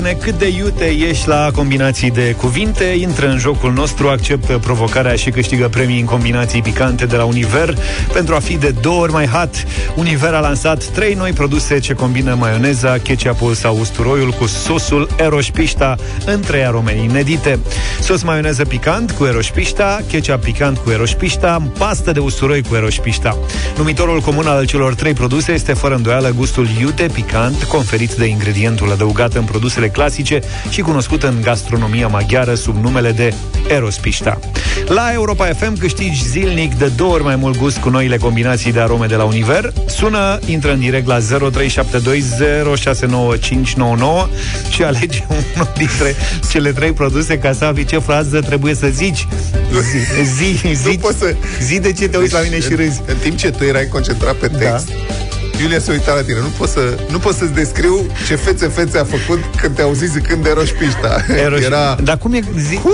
Arată-ne cât de iute ești la combinații de cuvinte Intră în jocul nostru, acceptă provocarea și câștigă premii în combinații picante de la Univer. Pentru a fi de două ori mai hot Univer a lansat trei noi produse ce combină maioneza, ketchup sau usturoiul cu sosul Eroșpișta în trei arome inedite. Sos maioneză picant cu Eroșpișta, ketchup picant cu Eroșpișta, pastă de usturoi cu Eroșpișta. Numitorul comun al celor trei produse este fără îndoială gustul iute picant conferit de ingredientul adăugat în produsele clasice și cunoscută în gastronomia maghiară sub numele de Erospișta. La Europa FM câștigi zilnic de două ori mai mult gust cu noile combinații de arome de la Univer. Sună, intră în direct la 0372069599 și alege unul dintre cele trei produse ca să afli ce frază trebuie să zici. Zi, zi, zi, să... zi de ce te uiți la mine deci, și râzi. În timp ce tu erai concentrat pe text, da. Iulia se uita la tine. Nu pot, să, nu pot să-ți descriu ce fețe fețe a făcut când te-au zis zicând de roșpișta. Eroș... Era... Dar cum e... Zi... Cum?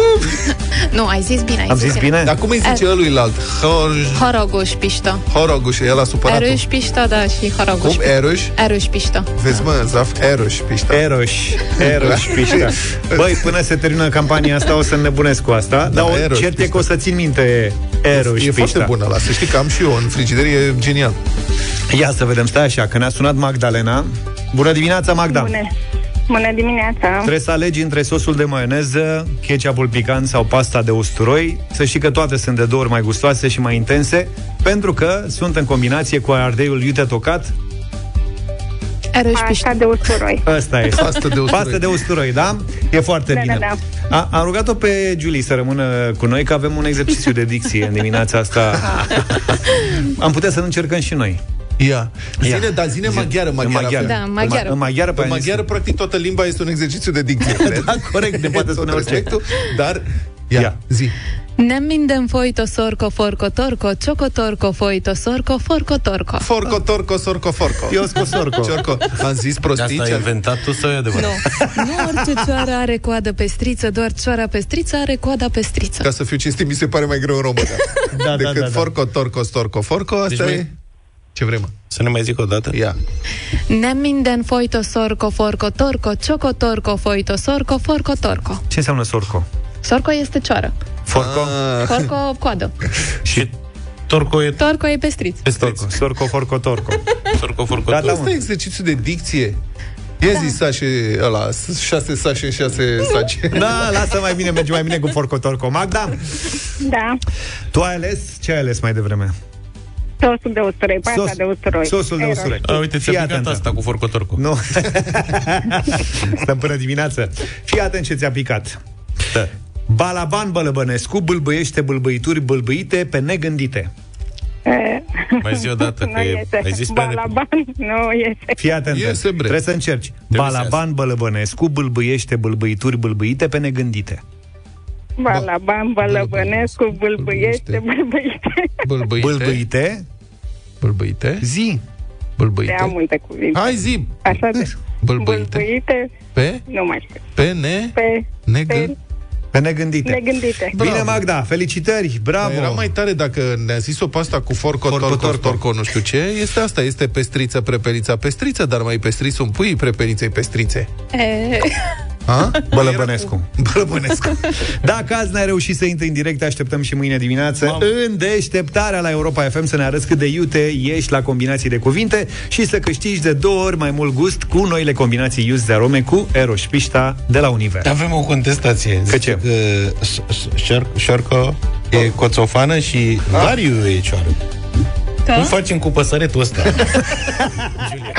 Nu, ai zis bine. Ai Am zis bine? bine? Dar cum îi zice er... alt? Hor... Horoguș pișta. Horoguș, el a supărat Eroș pișta, da, și horoguș. Cum? Eroș? Eroș pișta. Vezi, mă, Zaf, Eroș pișta. Eroș. Eroș pișta. Băi, până se termină campania asta o să nebunesc cu asta, da, dar cert e că o să țin minte Eroș pișta. E foarte bună la să știi că am și eu în frigider, e genial. Ia să vedem, stai așa, că ne-a sunat Magdalena. Bună dimineața, Magda! Bună! Bună dimineața! Trebuie să alegi între sosul de maioneză, ketchupul picant sau pasta de usturoi. Să știi că toate sunt de două ori mai gustoase și mai intense, pentru că sunt în combinație cu ardeiul iute tocat, Pasta de usturoi. Asta e. Pasta de usturoi. Pasta de usturoi, da? E foarte da, bine. Da, da. A, am rugat-o pe Julie să rămână cu noi, că avem un exercițiu de dicție în dimineața asta. am putea să încercăm și noi. Ia. Zine, Ia. dar zine maghiară, maghiară. maghiară. Da, maghiară. În maghiară, în maghiară, practic, toată limba este un exercițiu de dicție, da, corect, ne poate spune orice. Dar, ia, ia. zi. minden foito sorco forco torco, cioco torco foito sorco forco torco. Forco torco sorco forco. Iosco sorco. Ciorco. Am zis prostii. Asta ai inventat tu sau e adevărat? Nu. nu orice cioară are coadă pestriță, doar cioara pestriță are coada pestriță. Ca să fiu cinstit, mi se pare mai greu în română. da, Decât da, da, forco torco storco forco, asta deci e... Ce vrem? Să ne mai zic o dată? Ia. Nem minden foito sorco forco torco, cioco torco foito sorco forco torco. Ce înseamnă sorco? Sorco este cioară. Forco? Ah. Forco, coadă. Și Torco e... Torco e pestriț. Torco. Sorco, forco, torco. Sorco, forco, da, torco. Da, Asta e exercițiu de dicție. Ia da. zi sașe ăla, șase sașe, șase sace. Da, lasă mai bine, merge mai bine cu forco, torco. Magda? Da. Tu ai ales? Ce ai ales mai devreme? Sosul de usturoi, pasta Sos, de usturoi. Sosul de usturoi. A, uite, ți-a picat asta cu forcotorcu. Nu. Stăm până dimineață. Fii atent ce ți-a picat. Da. Balaban Bălăbănescu bâlbâiește bâlbâituri bâlbâite pe negândite. Mai zi o dată, că e, ai zis Balaban, nu iese. Fii atent, iese, trebuie să încerci. Balaban Bălăbănescu bâlbâiește bâlbâituri bâlbâite pe negândite. Balaban Bălăbănescu bâlbâiește bâlbâite. Bâlbâite? Bâlbâite? Bâlbâite? Zi. Bâlbâite? Am multe cuvinte. Hai zi. Așa de... Bâlbâite? Bâlbâite? Pe? Nu mai știu. Pe ne? Pe... Negă? Pe... Pe negândite. Negândite. Bravo. Bine, Magda, felicitări, bravo. Dar era mai tare dacă ne-a zis o pasta cu forco, forco torco, torco, torco, nu știu ce. Este asta, este pestriță, prepelița, pestriță, dar mai pestriți un pui, prepeliței, pestrițe. E... A? Bălăbănescu. Bălăbănescu. Dacă azi n-ai reușit să intri în direct, așteptăm și mâine dimineață Mam. în deșteptarea la Europa FM să ne arăți cât de iute ești la combinații de cuvinte și să câștigi de două ori mai mult gust cu noile combinații Ius de arome cu Eroșpișta de la Univers. Avem o contestație. Că ce? Șorco e coțofană și Variu e cioară. Cum facem cu păsăretul ăsta? Julia.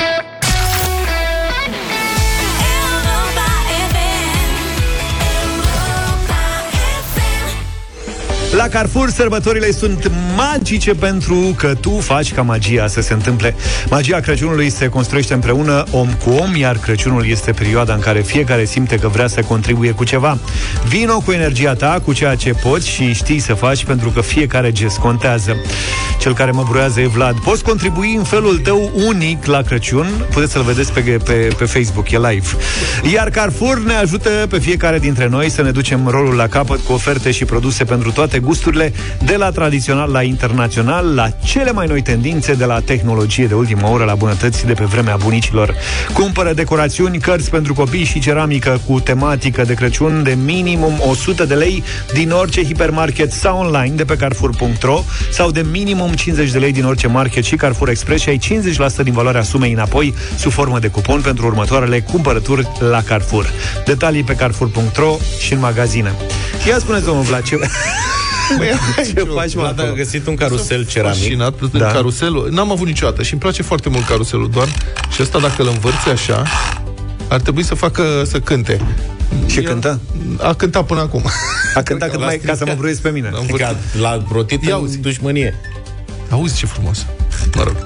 La Carrefour, sărbătorile sunt magice pentru că tu faci ca magia să se întâmple. Magia Crăciunului se construiește împreună om cu om, iar Crăciunul este perioada în care fiecare simte că vrea să contribuie cu ceva. Vino cu energia ta, cu ceea ce poți și știi să faci, pentru că fiecare gest contează. Cel care mă bruiază e Vlad. Poți contribui în felul tău unic la Crăciun. Puteți să-l vedeți pe, pe, pe Facebook, e live. Iar Carrefour ne ajută pe fiecare dintre noi să ne ducem rolul la capăt cu oferte și produse pentru toate gusturile, de la tradițional la internațional, la cele mai noi tendințe, de la tehnologie de ultimă oră la bunătăți de pe vremea bunicilor. Cumpără decorațiuni, cărți pentru copii și ceramică cu tematică de Crăciun de minimum 100 de lei din orice hipermarket sau online de pe Carrefour.ro sau de minimum 50 de lei din orice market și Carrefour Express și ai 50% din valoarea sumei înapoi sub formă de cupon pentru următoarele cumpărături la Carrefour. Detalii pe Carrefour.ro și în magazine. Ia spuneți, domnul Vlad, ce... Băi, ce faci, mă? a găsit un carusel ceramic. Fascinat da. caruselul. N-am avut niciodată și îmi place foarte mult caruselul, doar și ăsta dacă îl învârți așa, ar trebui să facă, să cânte. Și cântă? A cântat până acum. A cântat cât mai, ca să mă bruiesc pe mine. Ca la rotit Ia în auzi. dușmănie. Auzi ce frumos. Mă rog.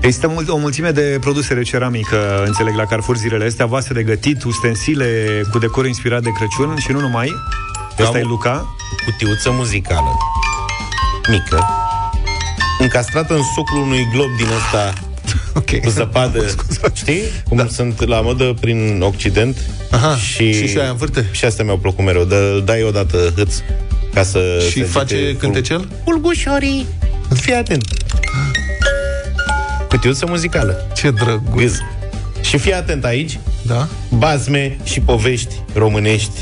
Există mult, o mulțime de produse de ceramică, înțeleg, la Carrefour zilele astea, vase de gătit, ustensile cu decor inspirat de Crăciun și nu numai. Eu Asta am e o Luca. Cutiuță muzicală, mică, încastrată în socul unui glob din ăsta Ok. cu zăpadă. Știi? Cum da. sunt la modă prin Occident. Aha, și, și și aia învârte? Și asta mi-au plăcut mereu. Dă, dai odată hâț ca să Și se face agite cântecel? Pulgușorii. Fii atent. Cutiuță muzicală. Ce drăguț. Gâz. Și fii atent aici, Da? bazme și povești românești,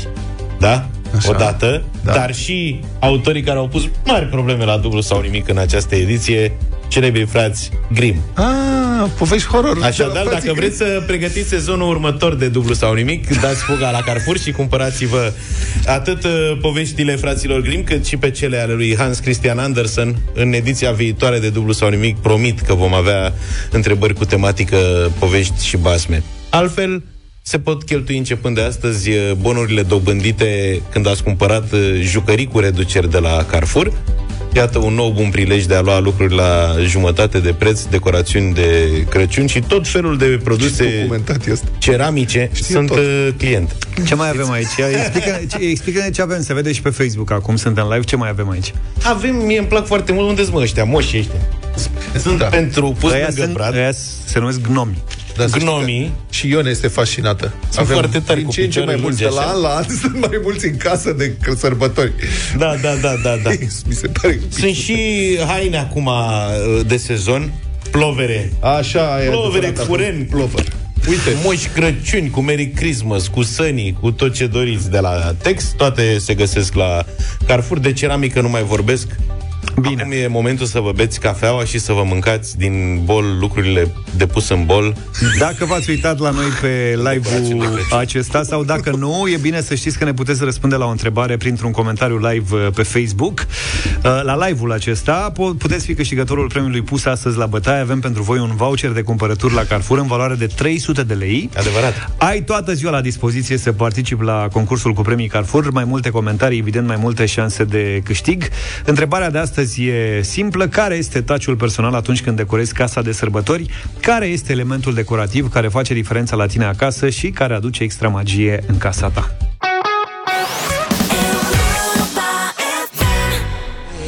da? Așa. Odată, Da. dar și autorii care au pus mari probleme la dublu sau nimic în această ediție, celebrii frați Grimm. Ah, povești horror. Așadar, Da, dacă vreți să pregătiți sezonul următor de dublu sau nimic, dați fuga la Carrefour și cumpărați-vă atât uh, poveștile fraților Grimm, cât și pe cele ale lui Hans Christian Andersen. În ediția viitoare de dublu sau nimic, promit că vom avea întrebări cu tematică povești și basme. Altfel, se pot cheltui începând de astăzi uh, bonurile dobândite când ați cumpărat uh, jucării cu reduceri de la Carrefour. Iată un nou bun prilej de a lua lucruri la jumătate de preț, decorațiuni de Crăciun și tot felul de produse Documentat este. ceramice Știe sunt tot. uh, client. Ce mai avem aici? Explică, explică ce avem, se vede și pe Facebook acum, suntem live, ce mai avem aici? Avem, mie îmi plac foarte mult, unde sunt mă ăștia, moșii ăștia? Sunt Da. pentru pus Ăia lângă sunt, brad, ăia se numesc gnomi. Da, să gnomii, știi că Și Ion este fascinată. Sunt foarte tari, din cu ce în ce mai picioare mulți, de lungi, la așa. an la an, sunt mai mulți în casă de sărbători. da, da, da, da, da. Mi se pare că... Sunt și haine acum uh, de sezon, plovere, Așa, e Plovere, adevărat, cureni. Plover. Uite, moși Crăciuni cu Merry Christmas, cu Sunny, cu tot ce doriți de la Tex, toate se găsesc la Carrefour. De ceramică nu mai vorbesc. Bine. Acum e momentul să vă beți cafeaua și să vă mâncați din bol lucrurile de pus în bol. Dacă v-ați uitat la noi pe live-ul acesta sau dacă nu, e bine să știți că ne puteți răspunde la o întrebare printr-un comentariu live uh, pe Facebook. Uh, La live-ul acesta po- puteți fi câștigătorul premiului pus astăzi la bătaie. Avem pentru voi un voucher de cumpărături la Carrefour în valoare de 300 de lei. Adevărat. Ai toată ziua la dispoziție să participi la concursul cu premii Carrefour, mai multe comentarii, evident, mai multe șanse de câștig. Întrebarea de astăzi e simplă. Care este taciul personal atunci când decorezi casa de sărbători? Care este elementul decorativ care face diferența la tine acasă și care aduce extra magie în casa ta?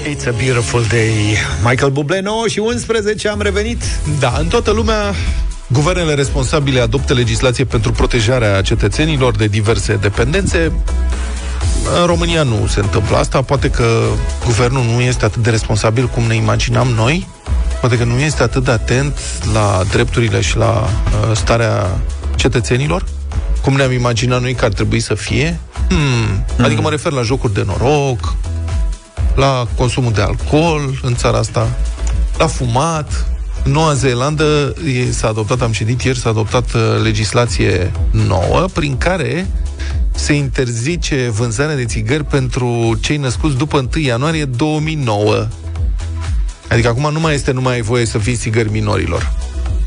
It's a beautiful day. Michael Bublé 9 și 11 am revenit. Da, în toată lumea Guvernele responsabile adoptă legislație pentru protejarea cetățenilor de diverse dependențe. În România nu se întâmplă asta. Poate că guvernul nu este atât de responsabil cum ne imaginam noi. Poate că nu este atât de atent la drepturile și la uh, starea cetățenilor cum ne-am imaginat noi că ar trebui să fie. Hmm. Adică mă refer la jocuri de noroc, la consumul de alcool în țara asta, la fumat. În Noua Zeelandă e, s-a adoptat, am citit ieri, s-a adoptat uh, legislație nouă prin care se interzice vânzarea de țigări pentru cei născuți după 1 ianuarie 2009. Adică acum nu mai este numai ai voie să fii țigări minorilor.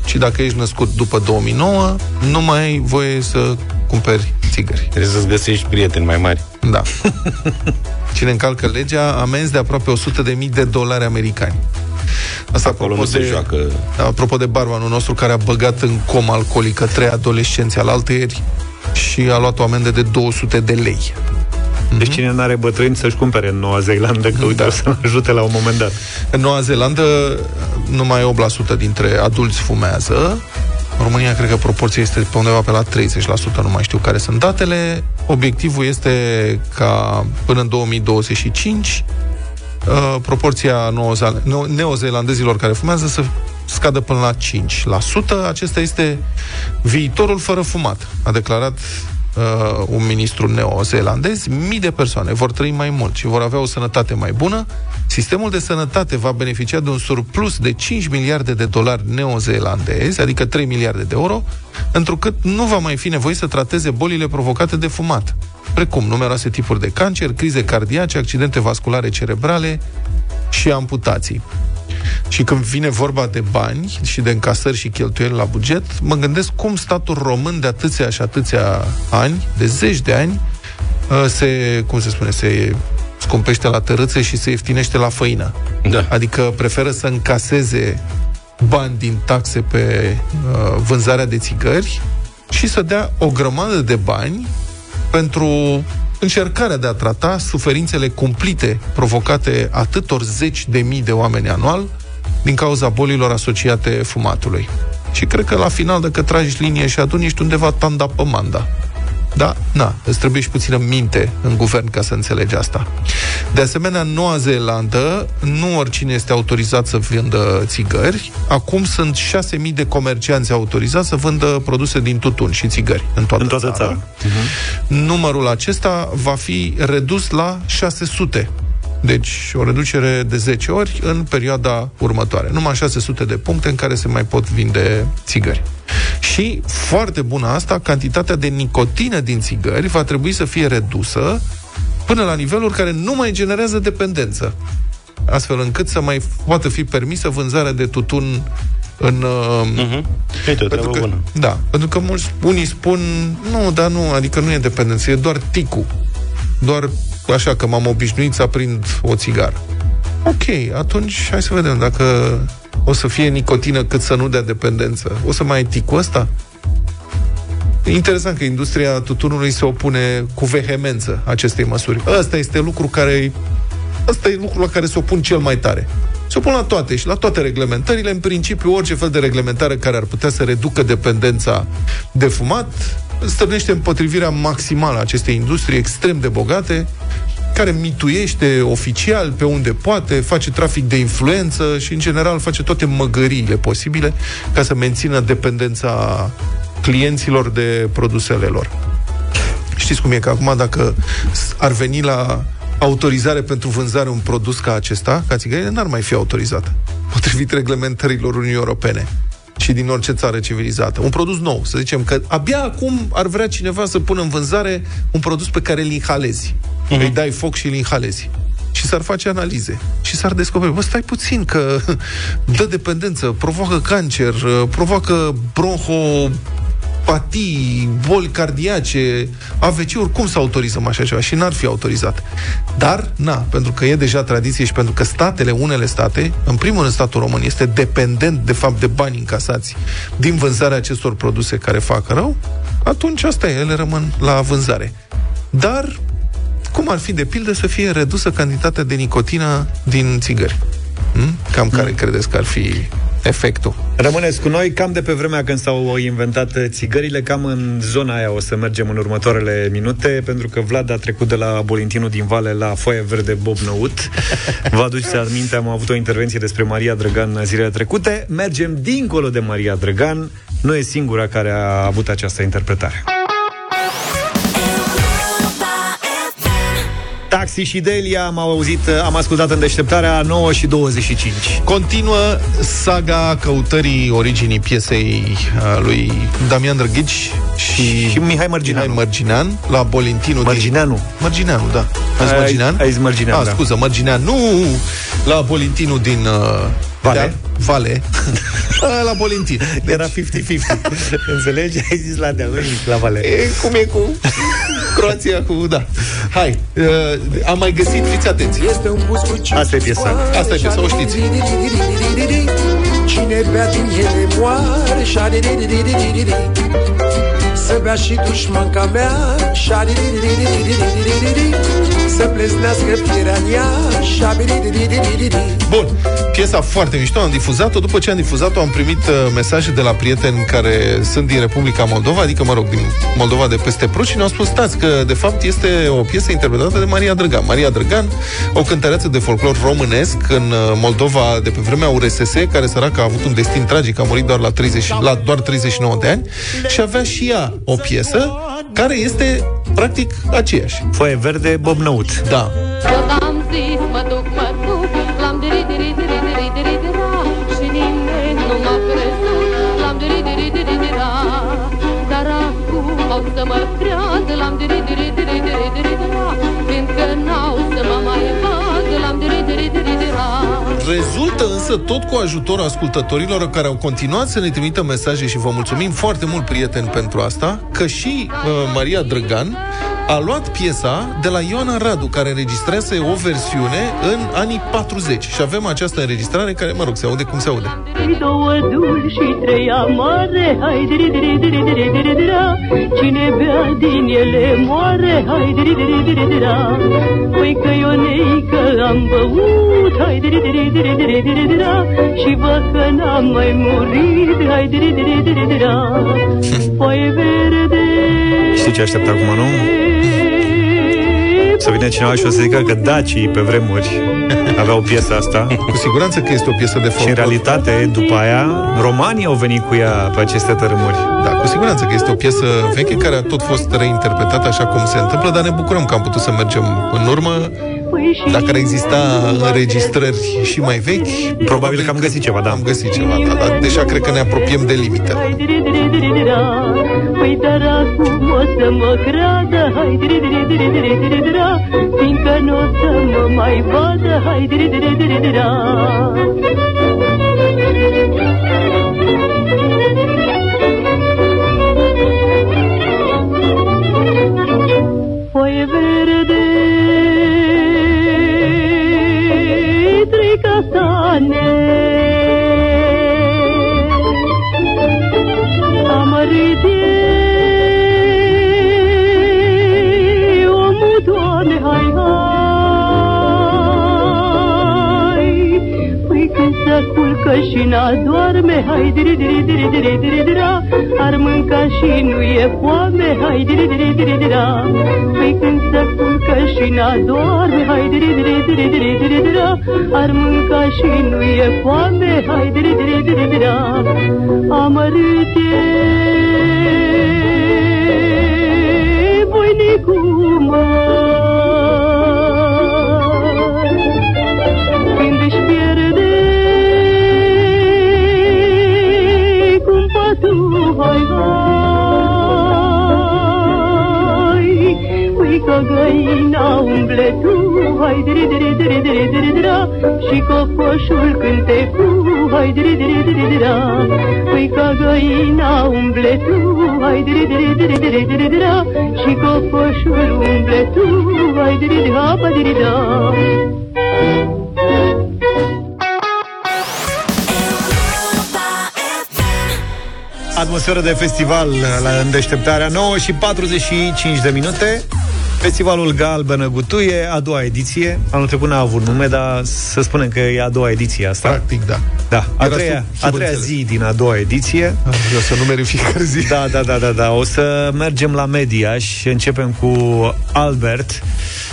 Și dacă ești născut după 2009, nu mai ai voie să cumperi țigări. Trebuie să-ți găsești prieteni mai mari. Da. Cine încalcă legea, amenzi de aproape 100.000 de dolari americani. Asta Acolo nu se de, joacă. Apropo de barmanul nostru care a băgat în comă alcoolică trei adolescenți al altăieri și a luat o amendă de 200 de lei. Deci cine n-are bătrâni să-și cumpere în Noua Zeelandă, că uite, Da. o să-l ajute la un moment dat. În Noua Zeelandă, numai 8% dintre adulți fumează. În România, cred că proporția este pe undeva pe la 30%, nu mai știu care sunt datele. Obiectivul este ca până în 2025 uh, proporția neozeal- neo- neozeelandezilor care fumează să scadă până la 5%. Acesta este viitorul fără fumat, a declarat uh, un ministru neozeelandez. Mii de persoane vor trăi mai mult și vor avea o sănătate mai bună. Sistemul de sănătate va beneficia de un surplus de 5 miliarde de dolari neozeelandezi, adică 3 miliarde de euro, întrucât nu va mai fi nevoie să trateze bolile provocate de fumat, precum numeroase tipuri de cancer, crize cardiace, accidente vasculare cerebrale și amputații. Și când vine vorba de bani și de încasări și cheltuieli la buget, mă gândesc cum statul român de atâția și atâția ani, de zeci de ani, uh, se, cum se spune, se scumpește la tărâțe și se ieftinește la făină. Da. Adică preferă să încaseze bani din taxe pe uh, vânzarea de țigări și să dea o grămadă de bani pentru încercarea de a trata suferințele cumplite provocate atâtor zeci de mii de oameni anual din cauza bolilor asociate fumatului. Și cred că la final, dacă tragi linie și aduni, ești undeva tanda pe manda. Da, na, îți trebuie și puțină minte în guvern ca să înțelegi asta. De asemenea, în Noua Zeelandă, nu oricine este autorizat să vândă țigări. Acum sunt 6.000 de comercianți autorizați să vândă produse din tutun și țigări în toată, În toată țara. țara. Uh-huh. Numărul acesta va fi redus la 600 deci o reducere de 10 ori în perioada următoare. Numai 600 de puncte în care se mai pot vinde țigări. Și, foarte bună asta, cantitatea de nicotină din țigări va trebui să fie redusă până la niveluri care nu mai generează dependență. Astfel încât să mai poată fi permisă vânzarea de tutun în... Uh-huh. Uite, o treabă că, bună. Da, pentru că mulți, unii spun, nu, dar nu, adică nu e dependență, e doar ticul. Doar așa că m-am obișnuit să aprind o țigară. Ok, atunci hai să vedem dacă o să fie nicotină cât să nu dea dependență. O să mai ai ticul ăsta? E interesant că industria tutunului se opune cu vehemență acestei măsuri. Ăsta este lucru care Ăsta e lucrul la care se opun cel mai tare. Se opun la toate și la toate reglementările. În principiu, orice fel de reglementare care ar putea să reducă dependența de fumat stârnește împotrivirea maximală a acestei industrii extrem de bogate, care mituiește oficial pe unde poate, face trafic de influență și, în general, face toate măgăriile posibile ca să mențină dependența clienților de produsele lor. Știți cum e că acum dacă ar veni la autorizare pentru vânzare un produs ca acesta, ca țigările, n-ar mai fi autorizată, potrivit reglementărilor Uniunii Europene și din orice țară civilizată. Un produs nou, să zicem că abia acum ar vrea cineva să pună în vânzare un produs pe care îl inhalezi. Uh-huh. Îi dai foc și îl inhalezi. Și s-ar face analize. Și s-ar descoperi, bă, stai puțin, că dă dependență, provoacă cancer, provoacă bronho patii, boli cardiace, AVC-uri, cum să autorizăm așa ceva? Și n-ar fi autorizat. Dar, na, pentru că e deja tradiție și pentru că statele, unele state, în primul rând statul român, este dependent, de fapt, de bani încasați din vânzarea acestor produse care fac rău, atunci asta e, ele rămân la vânzare. Dar, cum ar fi, de pildă, să fie redusă cantitatea de nicotină din țigări? Hm? Cam care mm. credeți că ar fi efectul. Rămâneți cu noi, cam de pe vremea când s-au inventat țigările, cam în zona aia o să mergem în următoarele minute, pentru că Vlad a trecut de la Bolintinul din Vale la Foaia Verde Bob Năut. Vă aduceți aminte, am avut o intervenție despre Maria Drăgan zilele trecute. Mergem dincolo de Maria Drăgan. Nu e singura care a avut această interpretare. Taxi și Delia am auzit, am ascultat în deșteptarea 9 și 25. Continuă saga căutării originii piesei uh, lui Damian Drăghici și, și Mihai Mărgineanu. Mihai Mărginean la Bolintinul Mărgineanu. Din... Mărgineanu, da. Ai Mărginean? Ai zis Mărgineanu, ah, da. scuză, Mărgineanu la Bolintinul din uh, Vale. Deal, vale. la Bolintin. Deci... Era 50-50. Înțelegi? Ai zis la Deal, la Vale. E, cum e cu Croația cu... Da. Hai. Uh, am mai găsit, fiți atenți. Este un bus cu Asta e piesa. Asta e piesa, o știți. Cine bea din ele moare Să bea și dușmanca mea Să pleznească firea în ea Bun, piesa foarte mișto, am difuzat-o. După ce am difuzat-o, am primit uh, mesaje de la prieteni care sunt din Republica Moldova Adică, mă rog, din Moldova de peste Prut Și ne-au spus, stați, că de fapt este o piesă interpretată de Maria Drăgan. Maria Drăgan, o cântăreață de folclor românesc În uh, Moldova de pe vremea URSS Care săracă a avut un destin tragic A murit doar la, 30, la doar 39 de ani. Și avea și ea o piesă care este practic aceeași. Foaie verde, Bob Năut. Da. Însă însă tot cu ajutorul ascultătorilor care au continuat să ne trimită mesaje și vă mulțumim foarte mult, prieteni, pentru asta, că și uh, Maria Drăgan a luat piesa de la Ioana Radu, care înregistrează o versiune în anii 40. Și avem această înregistrare care, mă rog, se aude cum se aude. Două dulci și trei amare, hai diri diri diri diri diri dira. Cine bea din ele moare, hai diri diri diri dira. Păi că Ionei că am băut, hai diri diri diri diri diri dira. Și văd că n-am mai murit, hai diri diri diri dira. Foaie verde, Știi ce aștept acum, nu? Să vină cineva și o să zică că dacii pe vremuri aveau piesa asta. Cu siguranță că este o piesă de Și în folclor. realitate, după aia, romanii au venit cu ea pe aceste tărâmuri. Da, cu siguranță că este o piesă veche care a tot fost reinterpretată așa cum se întâmplă, dar ne bucurăm că am putut să mergem în urmă. Păi și Dacă ar exista înregistrări și mai vechi, Probabil că am găsit ceva, da. am găsit ceva, da, dar deja cred că ne apropiem de limită. Hai diri diri diri dira. Păi dar acum o să mă creadă Hai diri diri diri diri diri dira. Fiindcă nu o să mă mai vadă Hai diri diri diri dira. Foaie verde culcă și n-adorme Hai, diri, diri, diri, diri, diri, dira Ar mânca și nu e foame Hai, diri, diri, diri, dira Păi când se culcă și n-adorme Hai, diri, diri, diri, diri, diri, dira Ar mânca și nu e foame Hai, diri, diri, diri, dira Amărât e voinicul găina umble tu, hai, diri, diri, diri, diri, diri, dira Și cocoșul cânte cu, hai, diri, diri, diri, dira Ui că găina umble tu, hai, diri, diri, diri, diri, diri, dira Și cocoșul umble tu, hai, diri, diri, hapa, diri, da Atmosferă de festival la îndeșteptarea 9 și 45 de minute. Festivalul Galbenă Gutuie, a doua ediție. Anul trecut n-a avut nume, dar să spunem că e a doua ediție asta. Practic, da. Da, a Era treia, sub- a treia subînțeles. zi din a doua ediție. Eu să numeri în fiecare zi. Da, da, da, da, da. O să mergem la media și începem cu Albert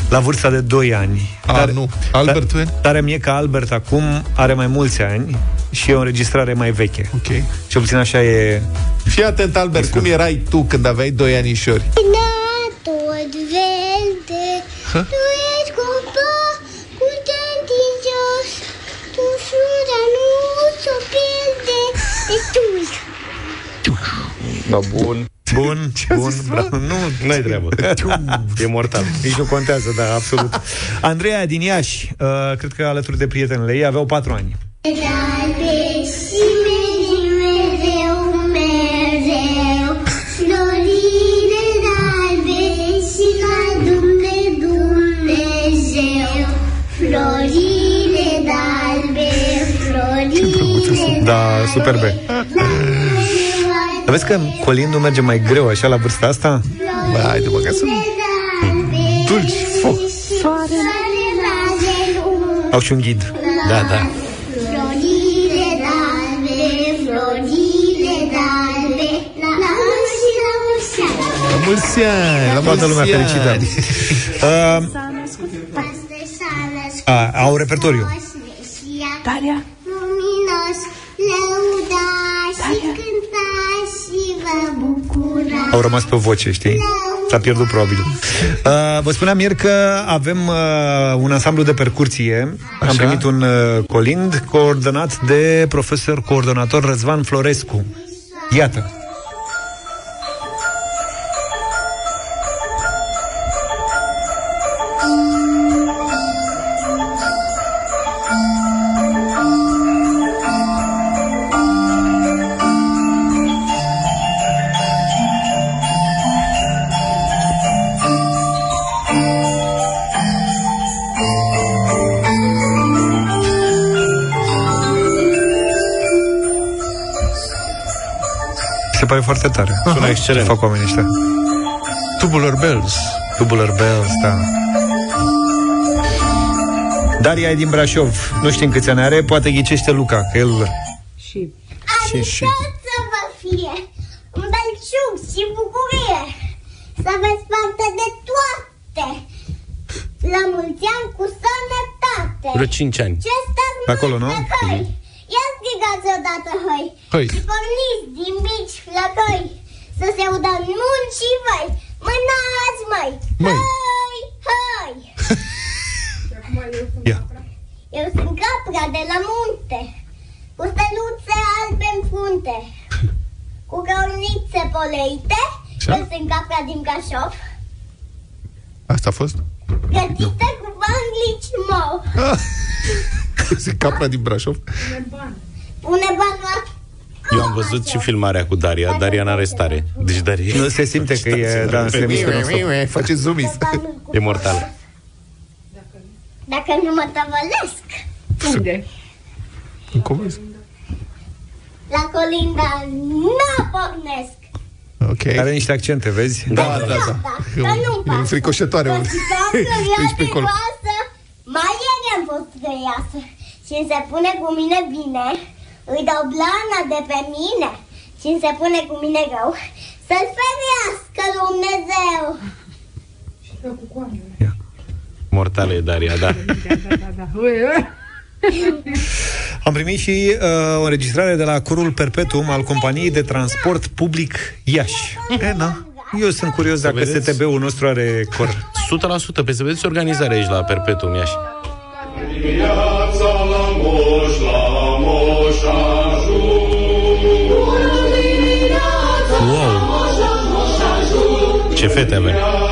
la vârsta de 2 ani. A, nu. Albert, dar, tare mie că Albert acum are mai mulți ani și e o înregistrare mai veche. Ok. Cel puțin așa e... Fii atent, Albert, cum erai tu când aveai doi anișori? tot verde Tu ești copac cu denti în jos Tu fruda nu ți-o pierde E tuș Da, bun. Bun, bun, bravo. Nu, Nu ai treabă. e mortal. Nici nu contează, da, absolut. Andreea din Iași, uh, cred că alături de prietenele ei, aveau 4 ani. Galbe Da, superbe. Dar vezi că colindul merge mai greu așa la vârsta asta? Bă, haide mă, că să... Dulci, foc. Au și un ghid. Da, da. Florile galbe, florile galbe La mulți și la mulți ani La mulți ani, la Toată lumea mulți ani. fericită. Uh, a, au repertoriu. Daria Au rămas pe voce, știi? S-a pierdut probabil. Uh, vă spuneam ieri că avem uh, un ansamblu de percursie. Așa? Am primit un uh, colind coordonat de profesor coordonator Răzvan Florescu. Iată. Pare foarte tare. Sună excelent. Ce fac oamenii ăștia? Tubular Bells. Tubular Bells, da. Daria e din Brașov. Nu știm câți ani are, poate ghicește Luca, că el... Și... Și, și... să vă fie un belșug și bucurie Să aveți parte de toate La mulți ani cu sănătate Vreo 5 ani. Ce stați Pe acolo, nu? Hăi, ia strigați odată hăi Hăi. Și porniți din mici flăcăi Să se audă în munți și voi Mânați măi Măi. Hăi, hăi Ia. Eu sunt capra de la munte Cu steluțe albe în frunte Cu găurnițe poleite Așa. Eu sunt capra din Brașov Asta a fost? Gătită cu bani lici mou Sunt capra din Brașov. Pune bani la Eu am văzut și filmarea cu Daria. Daria în arestare. Deci Daria Nu se simte că e, da, se mișcă non-stop. Face zoomies. banul cu e mortală. Dacă nu mă tăvălesc Unde? Cum La colinda nu pornesc Ok. Are niște accente, vezi? Da, da, da. Dar nu-mi E pasă înfricoșătoare. mă. Ești pe acolo. Mai ieri am fost găiasă Și îmi se pune cu mine bine Îi dau blana de pe mine Și îmi se pune cu mine rău Să-l ferească Dumnezeu Mortală e Daria, da. Da, da, da. Ui, ui. Am primit și uh, o înregistrare de la Curul Perpetuum al companiei de transport public Iași. E, na. Eu sunt curios dacă vedeți? STB-ul nostru are cor. 100%. Pe să vedeți organizarea aici la Perpetuum Iași. Ce fete avem!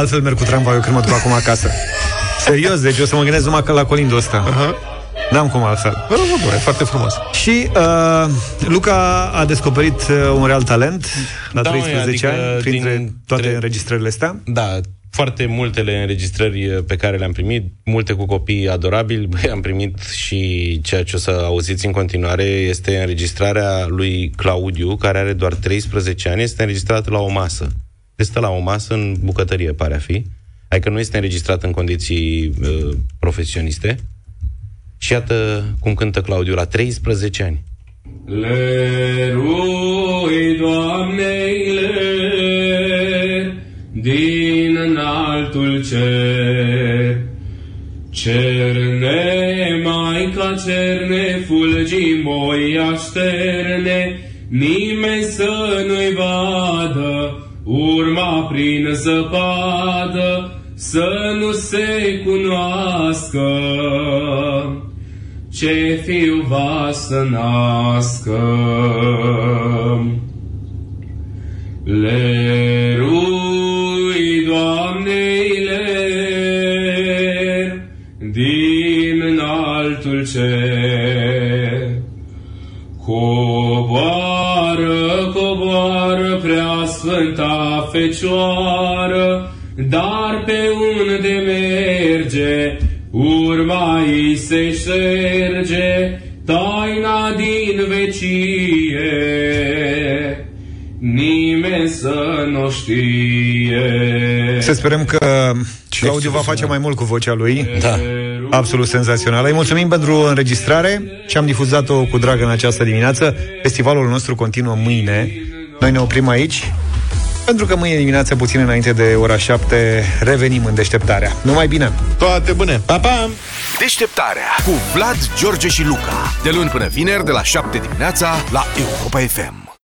Altfel merg cu tramvaiul când mă duc acum acasă. Serios, deci o să mă gândesc numai că la colindul ăsta. Uh-huh. N-am cum altfel. Bă, bă, bă, e foarte frumos. Și uh, Luca a descoperit uh, un real talent la Da, măi, 13 adică ani, printre din toate tre- înregistrările astea. Da, foarte multele înregistrări pe care le-am primit, multe cu copii adorabili. Băi, am primit și ceea ce o să auziți în continuare este înregistrarea lui Claudiu, care are doar 13 ani, este înregistrată la o masă. Este la o masă în bucătărie, pare a fi. Adică nu este înregistrat în condiții uh, profesioniste. Și iată cum cântă Claudiu la 13 ani. Lerui, Doamnei, ler, din înaltul cer. Cerne, Maica, cerne, fulgi moi așterne, nimeni să nu-i vadă, urma prin zăpadă, să nu se cunoască ce fiu va să nască. Lerui, Fecioară, dar pe unde merge, urma ei se șerge, taina din vecie, nimeni să nu știe. Să sperăm că Claudiu va face mai mult cu vocea lui. Da. Absolut senzațional. Îi mulțumim pentru înregistrare și am difuzat-o cu drag în această dimineață. Festivalul nostru continuă mâine. Noi ne oprim aici. Pentru că mâine dimineață, puțin înainte de ora 7, revenim în deșteptarea. Numai bine! Toate bune! Pa, pa! Deșteptarea cu Vlad, George și Luca. De luni până vineri, de la 7 dimineața, la Europa FM.